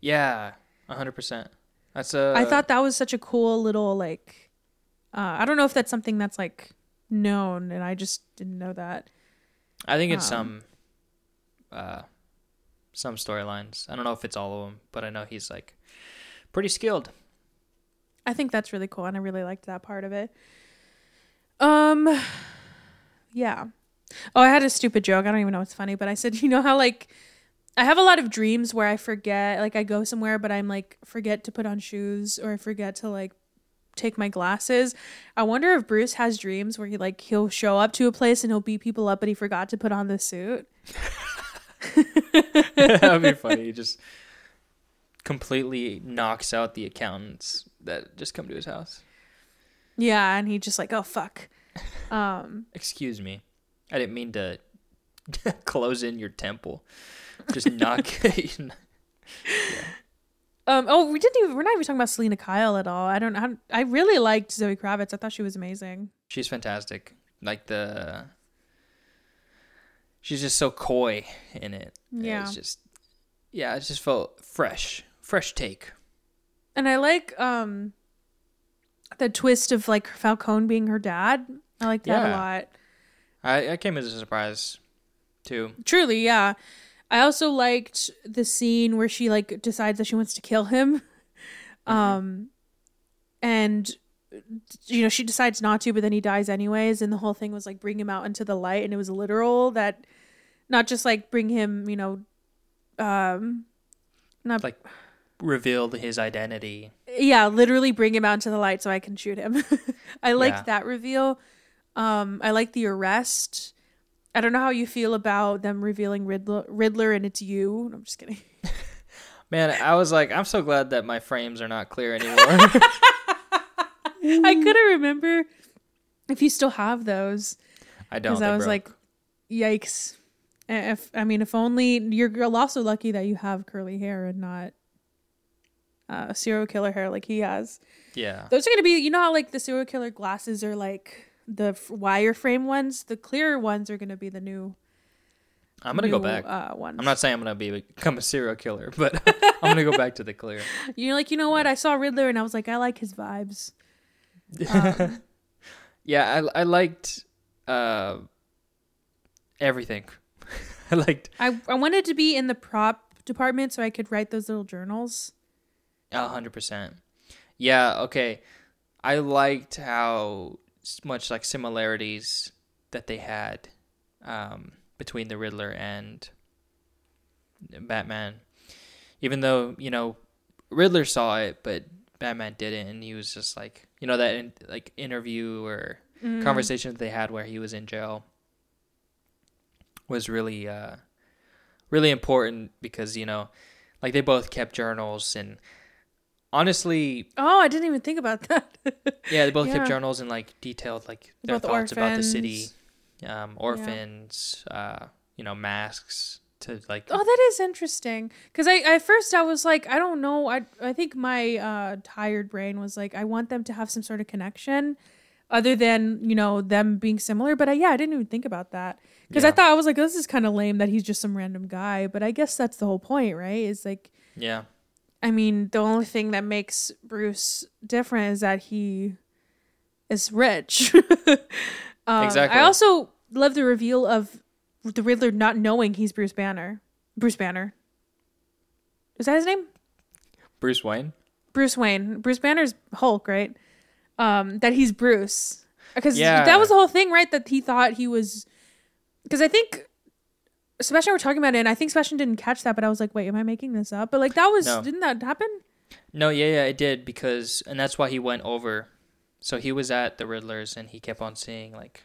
yeah, hundred percent. That's a. I thought that was such a cool little like uh I don't know if that's something that's like known and I just didn't know that. I think it's um, some, uh, some storylines. I don't know if it's all of them, but I know he's like pretty skilled. I think that's really cool and I really liked that part of it. Um yeah. Oh, I had a stupid joke. I don't even know what's funny, but I said, [LAUGHS] you know how like I have a lot of dreams where I forget like I go somewhere but I'm like forget to put on shoes or I forget to like take my glasses. I wonder if Bruce has dreams where he like he'll show up to a place and he'll beat people up but he forgot to put on the suit. [LAUGHS] [LAUGHS] That'd be funny. He just completely knocks out the accountants that just come to his house. Yeah, and he just like, "Oh fuck." Um Excuse me, I didn't mean to [LAUGHS] close in your temple. Just knock. [LAUGHS] [LAUGHS] Um. Oh, we didn't even. We're not even talking about Selina Kyle at all. I don't. I, I really liked Zoe Kravitz. I thought she was amazing. She's fantastic. Like the. She's just so coy in it. Yeah. It's just. Yeah, it just felt fresh. Fresh take. And I like um. The twist of like Falcone being her dad. I like that a lot. I, I came as a surprise, too. Truly, yeah. I also liked the scene where she like decides that she wants to kill him. [LAUGHS] Um. And you know she decides not to but then he dies anyways and the whole thing was like bring him out into the light and it was literal that not just like bring him you know um not Like, revealed his identity. yeah literally bring him out into the light so i can shoot him [LAUGHS] i liked Yeah. that reveal um i like the arrest i don't know how you feel about them revealing riddler, riddler and it's you i'm just kidding [LAUGHS] Man, I was like, I'm so glad that my frames are not clear anymore. [LAUGHS] i couldn't remember if you still have those I don't. because I was broke. like, "Yikes!" If I mean, if only you're also lucky that you have curly hair and not uh, serial killer hair like he has. yeah. Those are gonna be, you know how like the serial killer glasses are like the f- wireframe ones. The clear ones are gonna be the new. I'm gonna go back. Uh, ones. I'm not saying I'm gonna be become a serial killer, [LAUGHS] but I'm gonna go back to the clear. [LAUGHS] You're like, you know what? I saw Riddler and I was like, I like his vibes. Um, [LAUGHS] Yeah, I I liked uh everything. I liked I I wanted to be in the prop department so I could write those little journals. A hundred percent. Yeah. Okay. I liked how much like similarities that they had um, between the Riddler and Batman. Even though you know Riddler saw it, but Batman didn't, and he was just like you know that in, like interview or Mm. conversation that they had where he was in jail was really uh really important because you know like they both kept journals and honestly Oh, I didn't even think about that. [LAUGHS] yeah they both Yeah. kept journals and like detailed like their About the thoughts about the city um orphans uh you know masks to like Oh, that is interesting. Because I at first I was like, I don't know. I I think my uh, tired brain was like, I want them to have some sort of connection, other than you know them being similar. But I, yeah, I didn't even think about that because I thought I was like, this is kind of lame that he's just some random guy. But I guess that's the whole point, right? Is like, yeah I mean, the only thing that makes Bruce different is that he is rich. [LAUGHS] um, Exactly. I also love the reveal of the Riddler not knowing he's Bruce Banner. Bruce Banner. Is that his name? Bruce Wayne Bruce Wayne. Bruce Banner's Hulk, right? Um, that he's Bruce. Because Yeah. that was the whole thing, right? That he thought he was. Because I think. Sebastian were talking about it, and I think Sebastian didn't catch that, but I was like, wait, am I making this up? But like, that was. No. Didn't that happen? no yeah yeah it did because and that's why he went over so he was at the riddlers and he kept on seeing like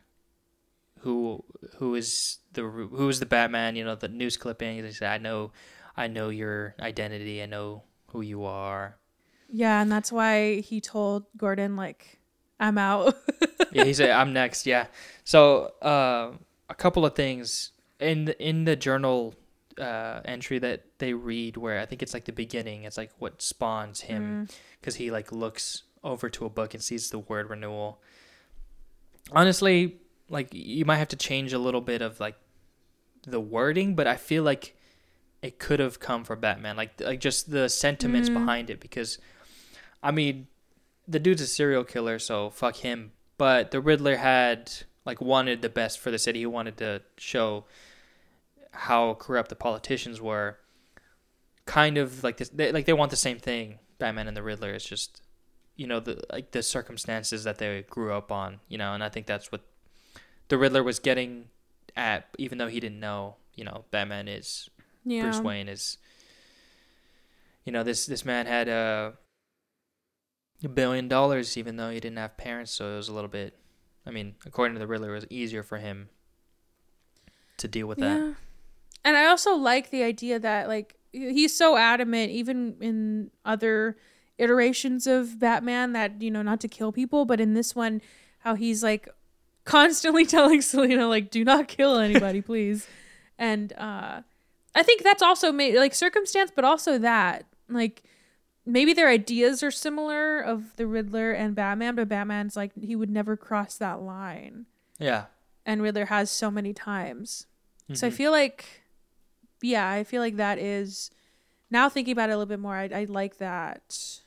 who who is the who is the batman you know the news clippings he said i know i know your identity i know who you are Yeah, and that's why he told Gordon like, "I'm out." [LAUGHS] yeah he said i'm next yeah so uh, a couple of things in the, in the journal uh, entry that they read where i think it's like the beginning it's like what spawns him because he like looks over to a book and sees the word renewal. Honestly like you might have to change a little bit of like the wording but i feel like it could have come from batman like like just the sentiments behind it because i mean the dude's a serial killer so fuck him but the riddler had like wanted the best for the city he wanted to show how corrupt the politicians were kind of like this they, like they want the same thing batman and the riddler it's just you know the like the circumstances that they grew up on you know and i think that's what the riddler was getting at even though he didn't know you know batman is yeah. bruce wayne is you know this this man had a billion dollars even though he didn't have parents so it was a little bit i mean according to the riddler it was easier for him to deal with that Yeah. And I also like the idea that like he's so adamant even in other iterations of Batman that you know not to kill people, but in this one how he's like constantly [LAUGHS] telling Selina like do not kill anybody, [LAUGHS] please. And uh I think that's also made like circumstance but also that like maybe their ideas are similar of the Riddler and Batman, but Batman's like he would never cross that line yeah and Riddler has so many times. So I Mhm. feel like, yeah, I feel like that is now thinking about it a little bit more. I, I like that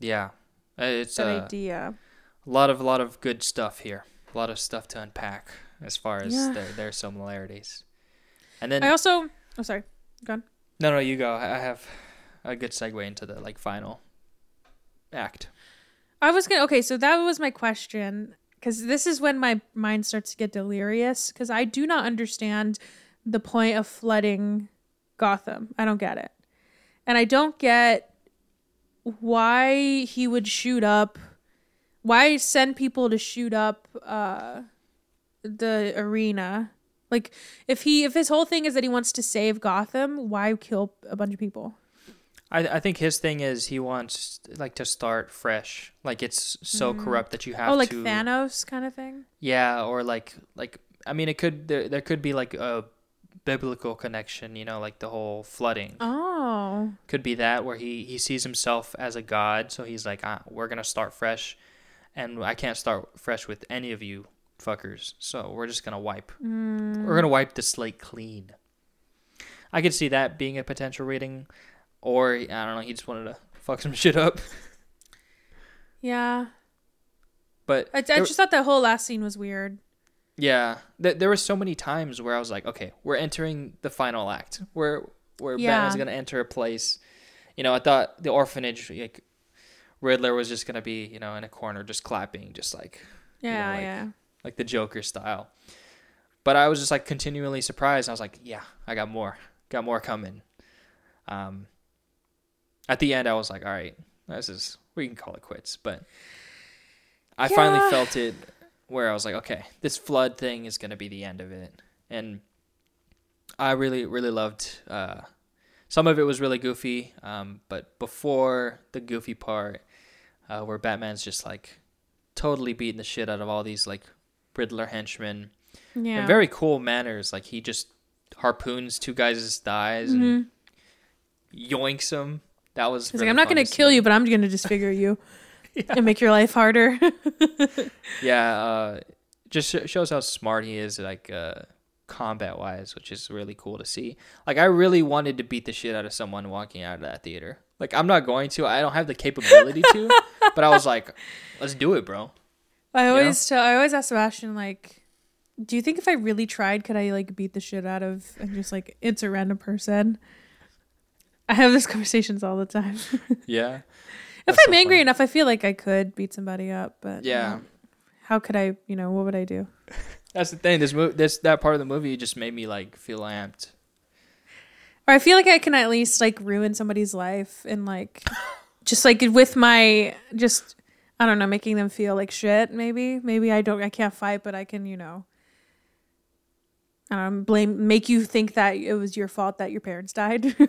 yeah Uh, it's that uh, idea. a lot of a lot of good stuff here a lot of stuff to unpack as far as Yeah. their their similarities and then I also, oh sorry, go on. no no you go I have a good segue into the like final act I was gonna okay, so that was my question because this is when my mind starts to get delirious because I do not understand the point of flooding Gotham. I don't get it, and I don't get why he would shoot up. Why send people to shoot up uh, the arena? Like if he if his whole thing is that he wants to save Gotham, why kill a bunch of people? I, I think his thing is he wants like to start fresh like it's so corrupt that you have to oh, like to Thanos kind of thing. Yeah, or like like I mean it could there there could be like a biblical connection, you know, like the whole flooding. Oh, Could be that where he he sees himself as a god, so he's like, ah, we're going to start fresh and I can't start fresh with any of you fuckers. So we're just going to wipe. We're going to wipe the slate clean. I could see that being a potential reading or I don't know, he just wanted to fuck some shit up. yeah. But I, I there- just thought that whole last scene was weird. Yeah, th- there were so many times where I was like, okay, we're entering the final act. We're where Yeah. Batman's gonna enter a place. You know, I thought the orphanage, like Riddler, was just gonna be, you know, in a corner just clapping, just like Yeah, like- yeah. like the Joker style. But I was just like continually surprised. I was like, yeah, I got more, got more coming. Um, at the end, I was like, all right, this is we can call it quits. But I finally felt it where I was like, okay, this flood thing is gonna be the end of it, and I really, really loved. Uh, some of it was really goofy, um, but before the goofy part, uh, where Batman's just like totally beating the shit out of all these like Riddler henchmen Yeah. in very cool manners. Like he just harpoons two guys' thighs Mhm. and yoinks them. That was. Really like, I'm not gonna to kill you, but I'm gonna disfigure you [LAUGHS] and make your life harder. [LAUGHS] Yeah, uh, just shows how smart he is, like uh, combat wise, which is really cool to see. Like I really wanted to beat the shit out of someone walking out of that theater. Like I'm not going to. I don't have the capability to, [LAUGHS] but I was like, let's do it, bro. I know? always tell, I always ask Sebastian like, do you think if I really tried, could I like beat the shit out of and just like it's a random person? [LAUGHS] I have these conversations all the time. [LAUGHS] Yeah. if I'm so angry funny. enough, I feel like I could beat somebody up, but Yeah. how could I? You know, what would I do? [LAUGHS] That's the thing. This mo- this that part of the movie just made me like feel amped. Or I feel like I can at least like ruin somebody's life and like just like with my just I don't know, making them feel like shit maybe. Maybe I don't I can't fight, but I can, you know, I blame make you think that it was your fault that your parents died. [LAUGHS]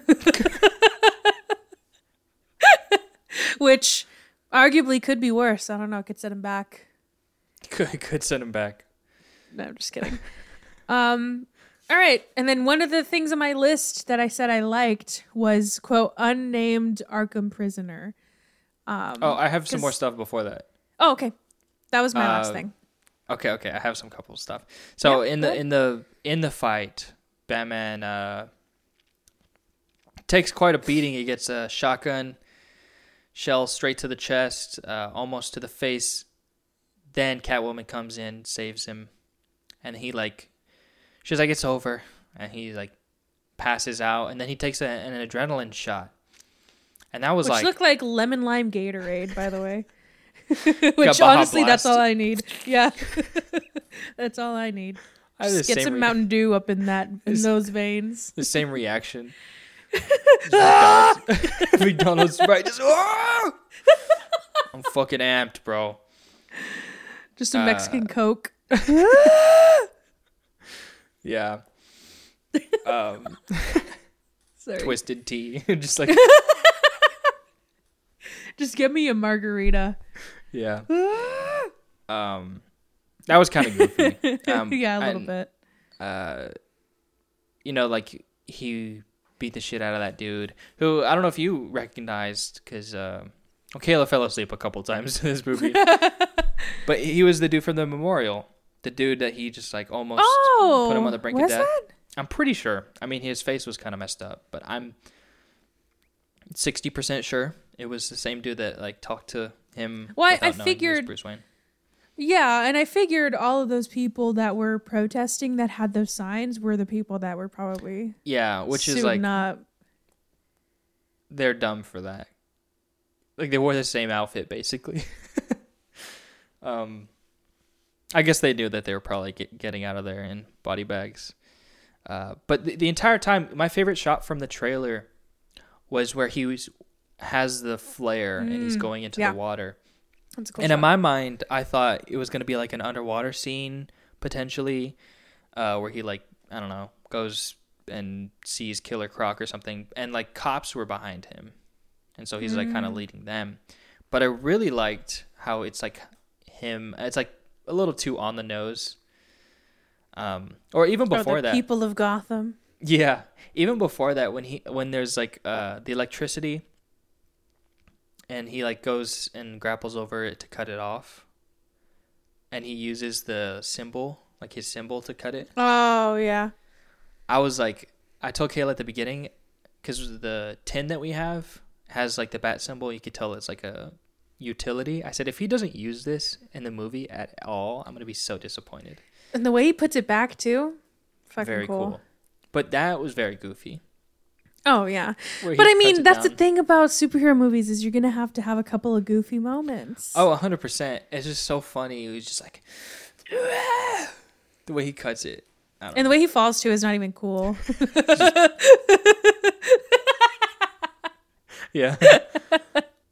Which arguably could be worse. I don't know, it could set him back. [LAUGHS] Could could send him back. No, I'm just kidding. um, all right, and then one of the things on my list that I said I liked was quote unnamed Arkham prisoner. Um, Oh, I have some more stuff before that. oh, okay, that was my last Uh, thing. Okay, okay, I have some couple of stuff. So Yeah, in the ahead. in the in the fight, Batman uh takes quite a beating. He gets a shotgun shell straight to the chest, uh, almost to the face. Then Catwoman comes in, saves him, and he like she's like it's over, and he like passes out, and then he takes a, an adrenaline shot, and that was Which like looked like lemon lime Gatorade, by the way. [LAUGHS] [LAUGHS] Which honestly, that's all I need. Yeah, [LAUGHS] that's all I need. I Just get some re- Mountain Dew up in that in those veins. the same reaction. [LAUGHS] McDonald's, McDonald's Sprite. Just, "Ah!" I'm fucking amped, bro. Just a Uh, Mexican Coke. Yeah. Um, Sorry. twisted tea, just like Just give me a margarita. Yeah. [LAUGHS] Um, that was kind of goofy. [LAUGHS] Um, yeah, a little and, bit. Uh, you know, like he beat the shit out of that dude who I don't know if you recognized because uh, well, Kayla fell asleep a couple times in this movie, [LAUGHS] but he was the dude from the memorial, the dude that he just like almost Oh, put him on the brink of death. that? I'm pretty sure. I mean, his face was kind of messed up, but I'm sixty percent sure it was the same dude that like talked to him. Well, I- I knowing he was figured- Bruce Wayne. Yeah, and I figured all of those people that were protesting that had those signs were the people that were probably Yeah, which is like up. they're dumb for that. Like they wore the same outfit basically. [LAUGHS] um, I guess they knew that they were probably get, getting out of there in body bags. Uh, but the, the entire time, my favorite shot from the trailer was where he was has the flare and he's Mm, going into yeah. the water. That's cool and in my mind, I thought it was gonna be like an underwater scene potentially, uh, where he like I don't know goes and sees Killer Croc or something, and like cops were behind him, and so he's like kind of Mm. leading them. But I really liked how it's like him. It's like a little too on the nose. Um, or even Or before the that, people of Gotham. yeah, even before that, when he when there's like uh the electricity, and he like goes and grapples over it to cut it off, and he uses the symbol like his symbol to cut it. Oh yeah. I was like, I told Kayla at the beginning, because the tin that we have has like the bat symbol. You could tell it's like a utility. I said if he doesn't use this in the movie at all, I'm gonna be so disappointed. And the way he puts it back too. Fucking very cool. cool. But that was very goofy. Oh yeah. But I mean, that's the thing about superhero movies is you're gonna have to have a couple of goofy moments. Oh, 100%. It's just so funny. It was just like the way he cuts it. And the way he falls too is not even cool. [LAUGHS] [LAUGHS] Yeah.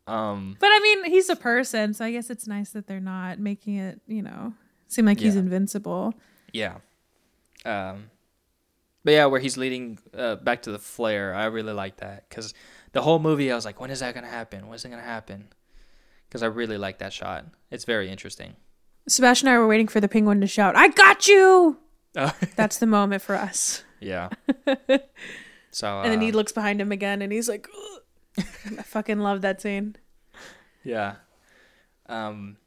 um But I mean, he's a person, so I guess it's nice that they're not making it, you know, seem like he's invincible. yeah. Um but yeah, where he's leading uh, back to the flare, I really like that cuz the whole movie I was like when is that going to happen? When's it going to happen? Cuz I really like that shot. It's very interesting. Sebastian and I were waiting for the penguin to shout, "I got you!" Uh, [LAUGHS] That's the moment for us. yeah. [LAUGHS] So uh, And then he looks behind him again, and he's like, "Ugh." [LAUGHS] "I fucking love that scene." Yeah. Um.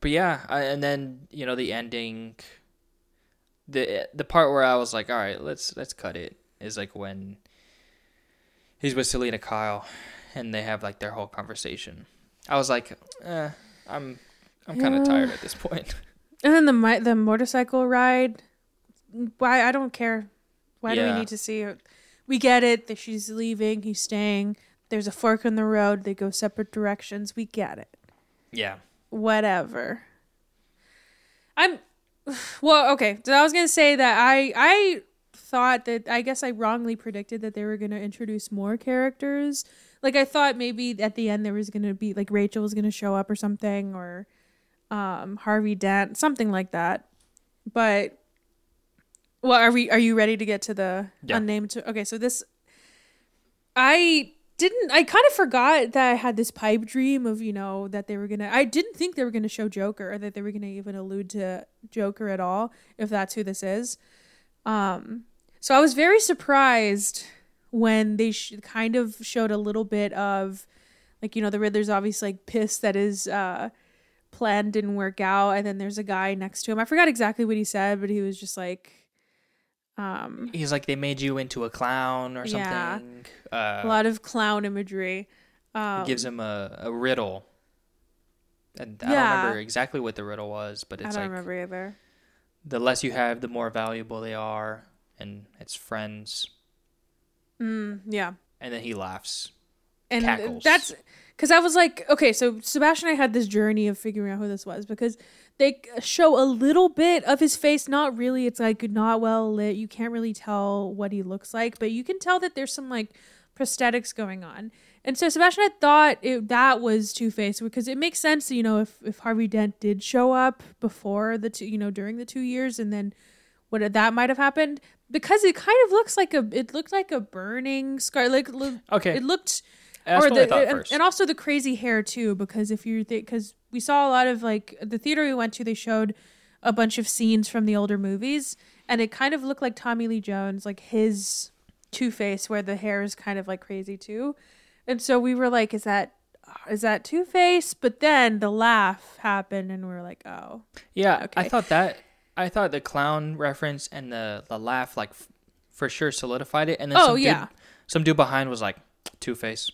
But yeah, I, and then you know the ending. The the part where I was like, all right, let's let's cut it is like when he's with Selina Kyle, and they have like their whole conversation. I was like, eh, I'm I'm kind of Yeah. tired at this point. [LAUGHS] And then the the motorcycle ride. Why I don't care. Why do we need to see it? We get it that she's leaving, he's staying. There's a fork in the road. They go separate directions. We get it. yeah. Whatever. I'm well, okay. So I was gonna say that I I thought that I guess I wrongly predicted that they were gonna introduce more characters. Like I thought maybe at the end there was gonna be like Rachel was gonna show up or something or um Harvey Dent, something like that. But well, are we are you ready to get to the Yeah. unnamed okay, so this I didn't I kind of forgot that I had this pipe dream of, you know, that they were to I didn't think they were to show Joker or that they were to even allude to Joker at all if that's who this is. Um so I was very surprised when they sh- kind of showed a little bit of like you know the Riddler's obviously like pissed that his uh plan didn't work out and then there's a guy next to him. I forgot exactly what he said, but he was just like um He's like they made you into a clown or Yeah. something. Uh, a lot of clown imagery. Um, gives him a, a riddle. And I Yeah. don't remember exactly what the riddle was, but I it's don't like remember either. the less you have, the more valuable they are, and it's friends. Mm, yeah. And then he laughs. and cackles. that's because I was like, okay, so Sebastian and I had this journey of figuring out who this was because they show a little bit of his face. Not really. It's like not well lit. You can't really tell what he looks like, but you can tell that there's some like prosthetics going on. And so Sebastian had thought it, that was Two Face because it makes sense, you know, if if Harvey Dent did show up before the two, you know, during the two years, and then what that might have happened because it kind of looks like a it looked like a burning scar like look, Okay. it looked That's or the, I thought and, first. and also the crazy hair too because if you because we saw a lot of like the theater we went to they showed a bunch of scenes from the older movies and it kind of looked like tommy lee jones like his two face where the hair is kind of like crazy too and so we were like is that is that two face but then the laugh happened and we are like oh yeah, I thought that. I thought the clown reference and the, the laugh, like, f- for sure solidified it. And then Oh, some yeah. dude, some dude behind was like, Two Face.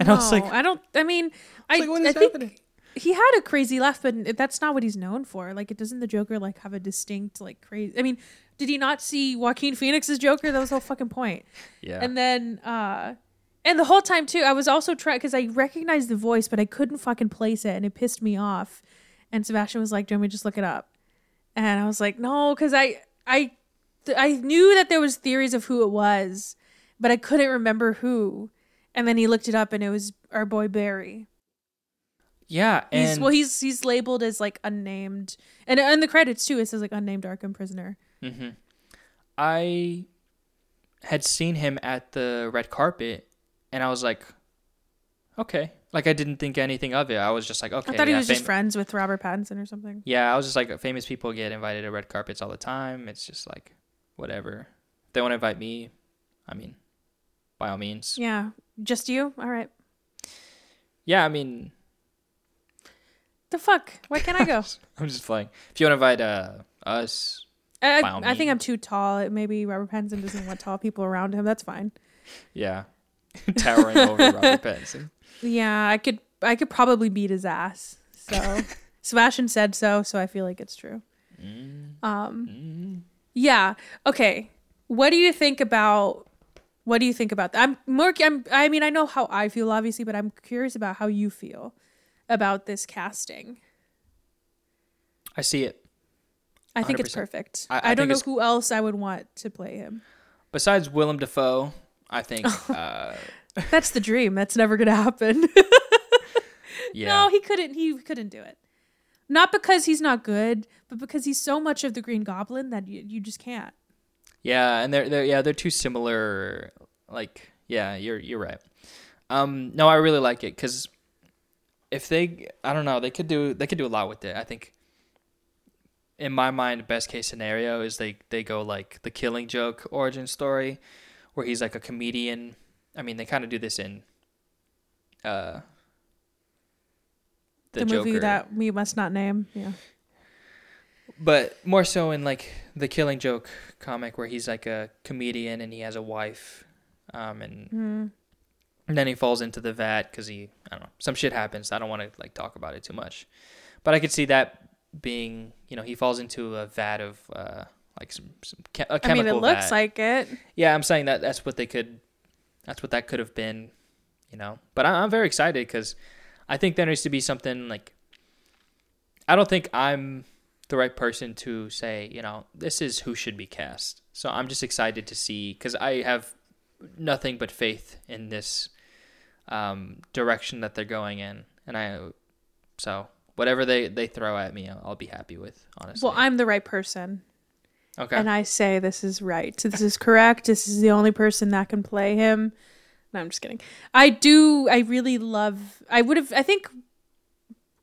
And I was no, like, i don't i mean i, like, I is think happening? He had a crazy laugh, but that's not what he's known for. Like, it doesn't the Joker like have a distinct like crazy? I mean, did he not see Joaquin Phoenix's Joker? That was the whole fucking point. Yeah. And then, uh, and the whole time too, I was also trying because I recognized the voice, but I couldn't fucking place it, and it pissed me off. And Sebastian was like, "Do you want me to just look it up?" And I was like, "No," because I I I knew that there was theories of who it was, but I couldn't remember who. And then he looked it up, and it was our boy Barry. Yeah. And He's well, he's he's labeled as like unnamed, and in the credits too, it says like unnamed Arkham prisoner. hmm I had seen him at the red carpet, and I was like, okay. Like I didn't think anything of it. I was just like, okay. I thought he yeah, was just friends with Robert Pattinson or something. Yeah, I was just like, famous people get invited to red carpets all the time. It's just like, whatever. If they want to invite me, I mean, by all means. Yeah, just you. All right. Yeah, I mean, The fuck? Why can't I go? [LAUGHS] I'm just playing. If you want to invite uh, us, I, I, I think I'm too tall. Maybe Robert Pattinson doesn't want tall people around him. That's fine. yeah, [LAUGHS] towering over Robert [LAUGHS] Pattinson. Yeah, I could. I could probably beat his ass. So Sebastian said so, so I feel like it's true. Mm, Um. mm. Yeah. Okay. What do you think about What do you think about that? I'm more. I'm. I mean, I know how I feel, obviously, but I'm curious about how you feel about this casting. I see it. I think it's perfect. I- I, I don't know who else I would want to play him. Besides Willem Dafoe, I think. [LAUGHS] uh, That's the dream. That's never gonna happen. [LAUGHS] yeah. No, he couldn't. He couldn't do it. Not because he's not good, but because he's so much of the Green Goblin that you, you just can't. Yeah, and they're they're yeah they're too similar. Like yeah, you're you're right. Um, no, I really like it because if they, I don't know, they could do they could do a lot with it. I think. In my mind, best case scenario is they they go like the Killing Joke origin story, where he's like a comedian. I mean, they kind of do this in. Uh. The, movie that we must not name. Yeah. but more so in like the Killing Joke comic where he's like a comedian and he has a wife, um, and, Mm. And then he falls into the vat because he I don't know some shit happens. I don't want to like talk about it too much, but I could see that being you know he falls into a vat of uh like some some a I chemical mean, it looks vat. like it. yeah. I'm saying that that's what they could, that's what that could have been, you know. But I, I'm very excited because I think there needs to be something like. I don't think I'm the right person to say, you know, this is who should be cast. So I'm just excited to see because I have nothing but faith in this um, direction that they're going in, and I so whatever they they throw at me, I'll, I'll be happy with. Honestly, Well, I'm the right person. okay. And I say this is right. This is correct. This is the only person that can play him. No, I'm just kidding. I do. I really love. I would have. I think.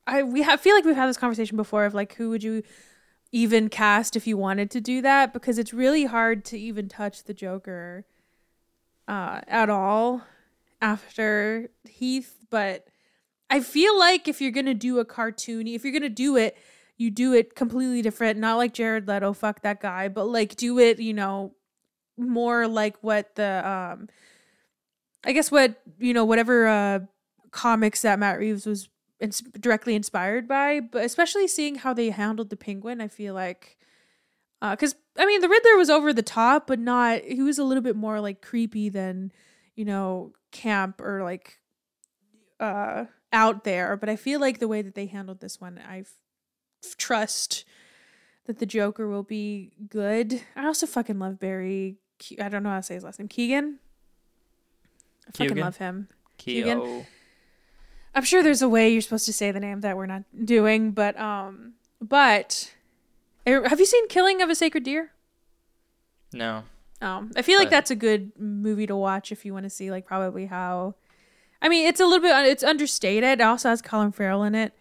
I we have, feel like we've had this conversation before of like who would you even cast if you wanted to do that because it's really hard to even touch the Joker uh, at all after Heath. But I feel like if you're gonna do a cartoony, if you're gonna do it, you do it completely different. Not like Jared Leto, fuck that guy, but like do it, you know, more like what the um, I guess what you know, whatever uh comics that Matt Reeves was ins- directly inspired by. But especially seeing how they handled the Penguin, I feel like. Because I mean, the Riddler was over the top, but not. He was a little bit more like creepy than, you know, camp or like uh out there but i feel like the way that they handled this one I trust that the joker will be good i also fucking love barry Ke- i don't know how to say his last name keegan i fucking love him Keogh. Keegan? i'm sure there's a way you're supposed to say the name that we're not doing but um but er, have you seen killing of a sacred deer No. Um, I feel like that's a good movie to watch if you want to see like probably how. I mean, it's a little bit it's understated. It also has Colin Farrell in it.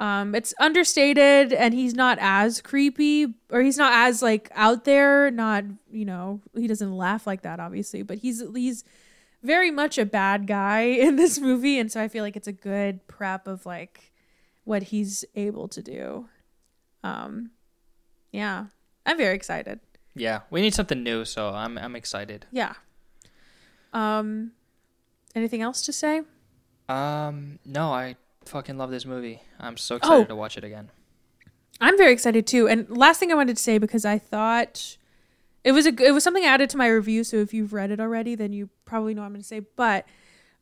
Um, it's understated and he's not as creepy or he's not as like out there. Not you know he doesn't laugh like that obviously, but he's he's very much a bad guy [LAUGHS] in this movie, and so I feel like it's a good prep of like what he's able to do. Um, yeah, I'm very excited. Yeah, we need something new, so I'm I'm excited. Yeah. Um anything else to say? Um, no, I fucking love this movie. I'm so excited Oh. to watch it again. I'm very excited too. And last thing I wanted to say because I thought it was a it was something I added to my review, so if you've read it already, then you probably know what I'm going to say, but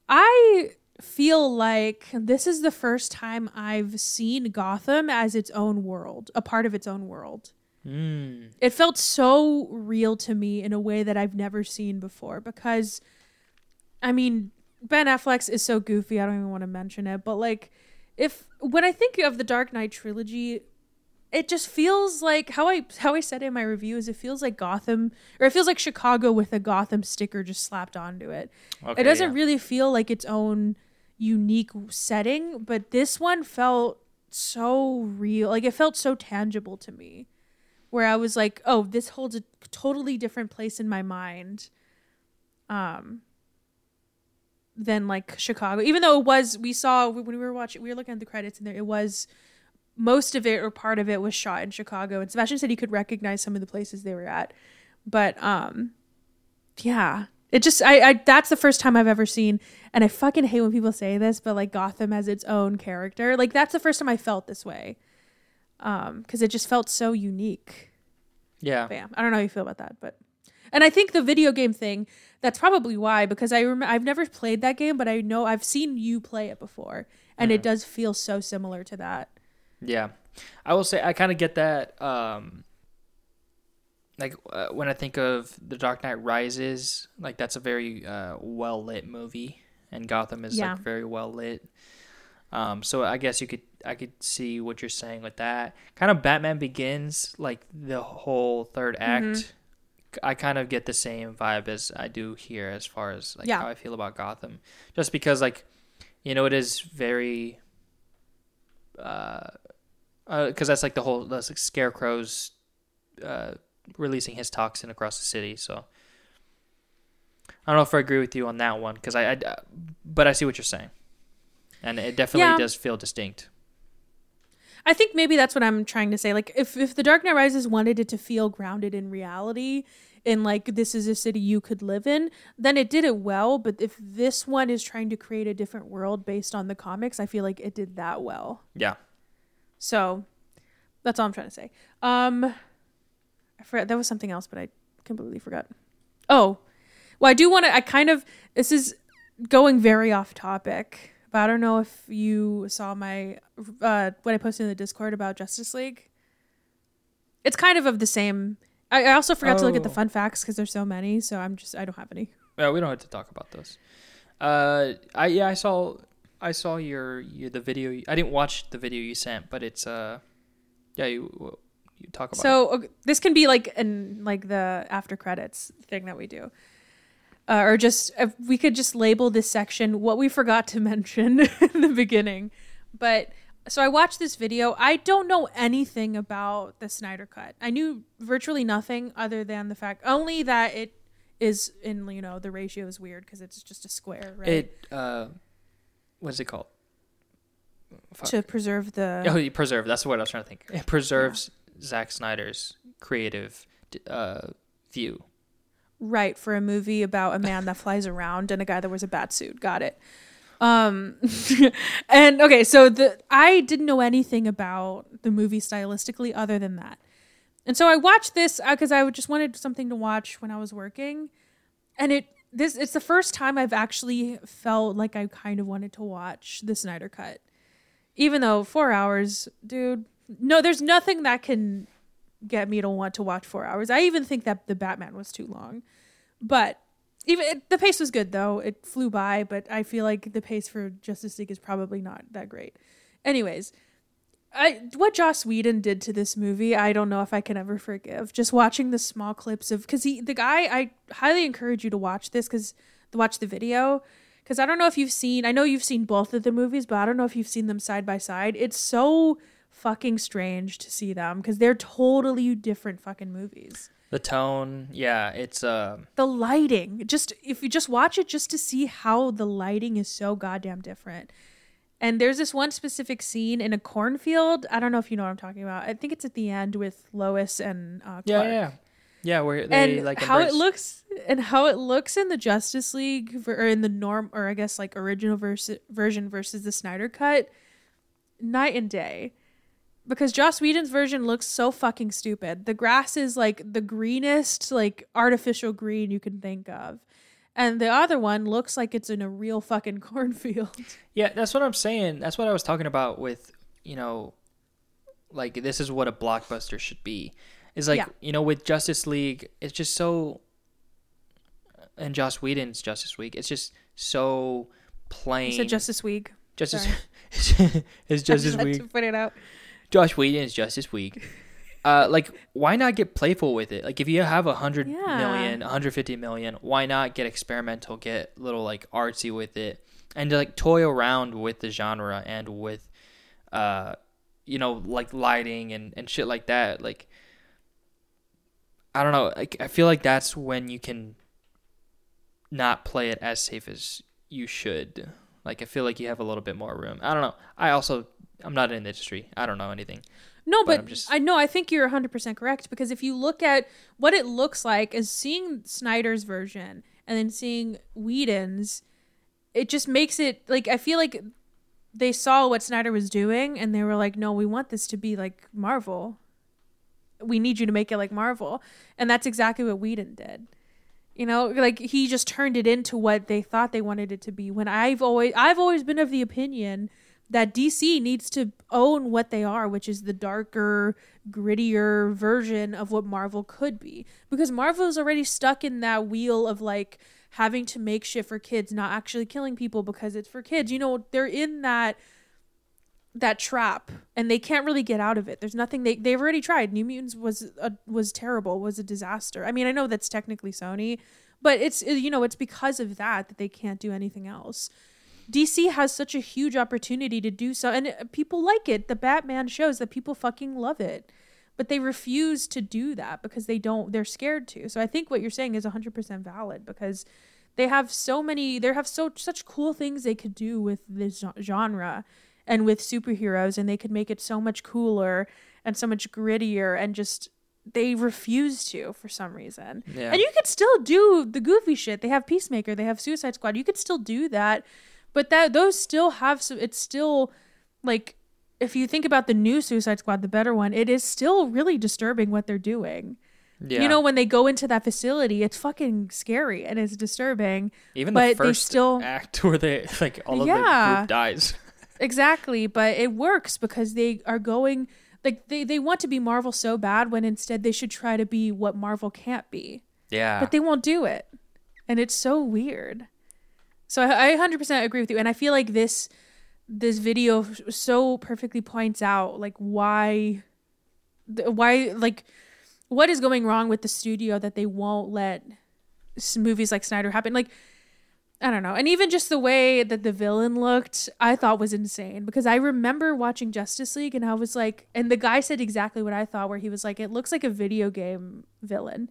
I feel like this is the first time I've seen Gotham as its own world, a part of its own world. Mm. it felt so real to me in a way that I've never seen before because I mean Ben Affleck is so goofy I don't even want to mention it but like if when I think of the Dark Knight trilogy it just feels like how I how I said it in my review is it feels like Gotham or it feels like Chicago with a Gotham sticker just slapped onto it. Okay, it doesn't yeah. really feel like its own unique setting, but this one felt so real. Like it felt so tangible to me. Where I was like, "Oh, this holds a totally different place in my mind." Um than like Chicago. Even though it was we saw when we were watching we were looking at the credits and there it was most of it or part of it was shot in Chicago and Sebastian said he could recognize some of the places they were at. But um yeah. It just I, I that's the first time I've ever seen and I fucking hate when people say this, but like Gotham has its own character. Like that's the first time I felt this way. Um, because it just felt so unique. Yeah. But yeah, I don't know how you feel about that, but and I think the video game thing that's probably why because I rem- I've never played that game, but I know I've seen you play it before, and it Mhm. does feel so similar to that. Yeah, I will say I kind of get that. Um, like uh, when I think of The Dark Knight Rises, like that's a very uh, well lit movie, and Gotham is Yeah. like very well lit. Um, so I guess you could I could see what you're saying with that. Kind of Batman Begins, like the whole third act. Mhm. I kind of get the same vibe as I do here, as far as like Yeah. how I feel about Gotham, just because like you know it is very uh because that's like the whole that's like scarecrows uh releasing his toxin across the city so i don't know if i agree with you on that one because I, I but i see what you're saying and it definitely Yeah. does feel distinct I think maybe that's what I'm trying to say. Like if if The Dark Knight Rises wanted it to feel grounded in reality and like this is a city you could live in, then it did it well, but if this one is trying to create a different world based on the comics, I feel like it did that well. yeah So that's all I'm trying to say. Um I forgot there was something else, but I completely forgot. Oh. Well, I do want to I kind of this is going very off topic, but I don't know if you saw my uh what I posted in the Discord about Justice League. It's kind of of the same I, I also forgot to look at the Oh. fun facts because there's so many, so I'm just I don't have any. yeah we don't have to talk about those uh i yeah i saw i saw your, your the video you- i didn't watch the video you sent but it's uh yeah you you talk about it. So okay, this can be like an like the after credits thing that we do, uh, or just if we could just label this section what we forgot to [LAUGHS] mention in the beginning. But so I watched this video. I don't know anything about the Snyder Cut. I knew virtually nothing other than the fact only that it is in you know the ratio is weird because it's just a square, right? it uh what's it called Fuck. to preserve the Oh, you preserve. That's what I was trying to think. It preserves Zack Snyder's creative uh, view. Right, for a movie about a man that flies around and a guy that wears a bat suit. Got it. Um [LAUGHS] and okay, so the I didn't know anything about the movie stylistically other than that. And so I watched this because I just wanted something to watch when I was working. And it this it's the first time I've actually felt like I kind of wanted to watch the Snyder cut. Even though 4 hours, dude, no there's nothing that can get me to want to watch 4 hours. I even think that the Batman was too long. But even it, the pace was good though. It flew by, but I feel like the pace for Justice League is probably not that great. Anyways, I what Joss Whedon did to this movie, I don't know if I can ever forgive. Just watching the small clips of because he the guy, I highly encourage you to watch this because watch the video because I don't know if you've seen. I know you've seen both of the movies, but I don't know if you've seen them side by side. It's so fucking strange to see them because they're totally different fucking movies. The tone, yeah, it's uh, the lighting just if you just watch it just to see how the lighting is so goddamn different. And there's this one specific scene in a cornfield i don't know if you know what i'm talking about i think it's at the end with lois and uh, yeah, Clark. yeah, yeah, where they and like how it looks and how it looks in the justice league or in the norm or i guess like original vers- version versus the snyder cut night and day because Joss Whedon's version looks so fucking stupid. The grass is like the greenest, like artificial green you can think of. And the other one looks like it's in a real fucking [LAUGHS] cornfield. Yeah, that's what I'm saying. That's what I was talking about with, you know, like this is what a blockbuster should be. Is like, Yeah. you know, with Justice League, it's just so and Joss Whedon's Justice League, it's just so plain. You said Justice League. Justice [LAUGHS] it's Justice [LAUGHS] League. to put it out. Josh Whedon's Justice League. Uh, like, why not get playful with it? Like, if you have a hundred Yeah. million, 150 million, why not get experimental, get a little like artsy with it, and to, like toy around with the genre and with, uh, you know, like lighting and and shit like that. Like, I don't know. Like, I feel like that's when you can not play it as safe as you should. Like, I feel like you have a little bit more room. I don't know. I also I'm not in the industry. I don't know anything. No, But but, just- I know I think you're 100% correct because if you look at what it looks like as seeing Snyder's version and then seeing Whedon's, it just makes it like I feel like they saw what Snyder was doing and they were like, "No, we want this to be like Marvel. We need you to make it like Marvel." And that's exactly what Whedon did. You know, like he just turned it into what they thought they wanted it to be. When I've always I've always been of the opinion that DC needs to own what they are, which is the darker, grittier version of what Marvel could be. Because Marvel is already stuck in that wheel of like having to make shit for kids, not actually killing people because it's for kids. You know, they're in that that trap and they can't really get out of it. There's nothing they they've already tried. New Mutants was a, was terrible, was a disaster. I mean, I know that's technically Sony, but it's you know, it's because of that that they can't do anything else. DC has such a huge opportunity to do so and uh, people like it. The Batman shows that people fucking love it. But they refuse to do that because they don't they're scared to. So I think what you're saying is 100% valid because they have so many they have so such cool things they could do with this genre and with superheroes and they could make it so much cooler and so much grittier and just they refuse to for some reason. Yeah. And you could still do the goofy shit. They have Peacemaker, they have Suicide Squad. You could still do that. But that those still have some it's still like if you think about the new Suicide Squad, the better one, it is still really disturbing what they're doing. Yeah. You know, when they go into that facility, it's fucking scary and it's disturbing. even but the they first still- act [LAUGHS] where they like all of the Yeah. group dies. [LAUGHS] Exactly, but it works because they are going like they, they want to be Marvel so bad when instead they should try to be what Marvel can't be. Yeah. But they won't do it. And it's so weird. So I, I 100% agree with you and I feel like this this video so perfectly points out like why why like what is going wrong with the studio that they won't let movies like Snyder happen like I don't know. And even just the way that the villain looked, I thought was insane because I remember watching Justice League and I was like, and the guy said exactly what I thought, where he was like, it looks like a video game villain,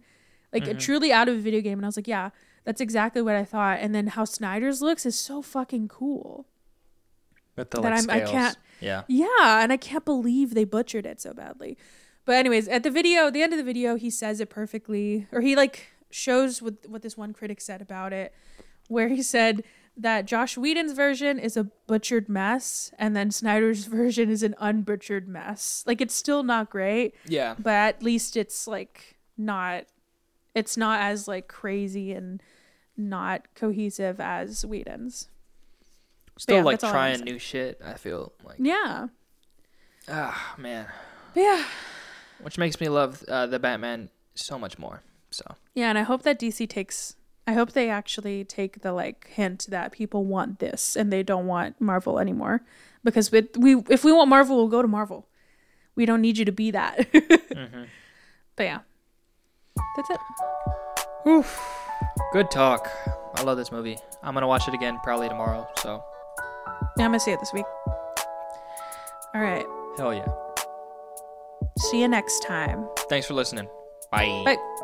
like mm-hmm. truly out of a video game. And I was like, yeah, that's exactly what I thought. And then how Snyder's looks is so fucking cool. With the that like, I scales. can't- Yeah. Yeah, and I can't believe they butchered it so badly. But anyways, at the video, the end of the video, he says it perfectly, or he like shows what what this one critic said about it, where he said that Josh Whedon's version is a butchered mess, and then Snyder's [LAUGHS] version is an unbutchered mess. Like it's still not great, Yeah. but at least it's like not, it's not as like crazy and not cohesive as Whedon's. Still yeah, like that's all I wanna trying new shit. I feel like Yeah, ah man, but yeah. which makes me love uh, the Batman so much more. So Yeah, and I hope that DC takes I hope they actually take the like hint that people want this and they don't want Marvel anymore. Because with we if we want Marvel, we'll go to Marvel. We don't need you to be that. [LAUGHS] But yeah. That's it. Good talk. I love this movie. I'm gonna watch it again probably tomorrow. So Yeah, I'm gonna see it this week. All right. hell yeah. See you next time. Thanks for listening. Bye. Bye.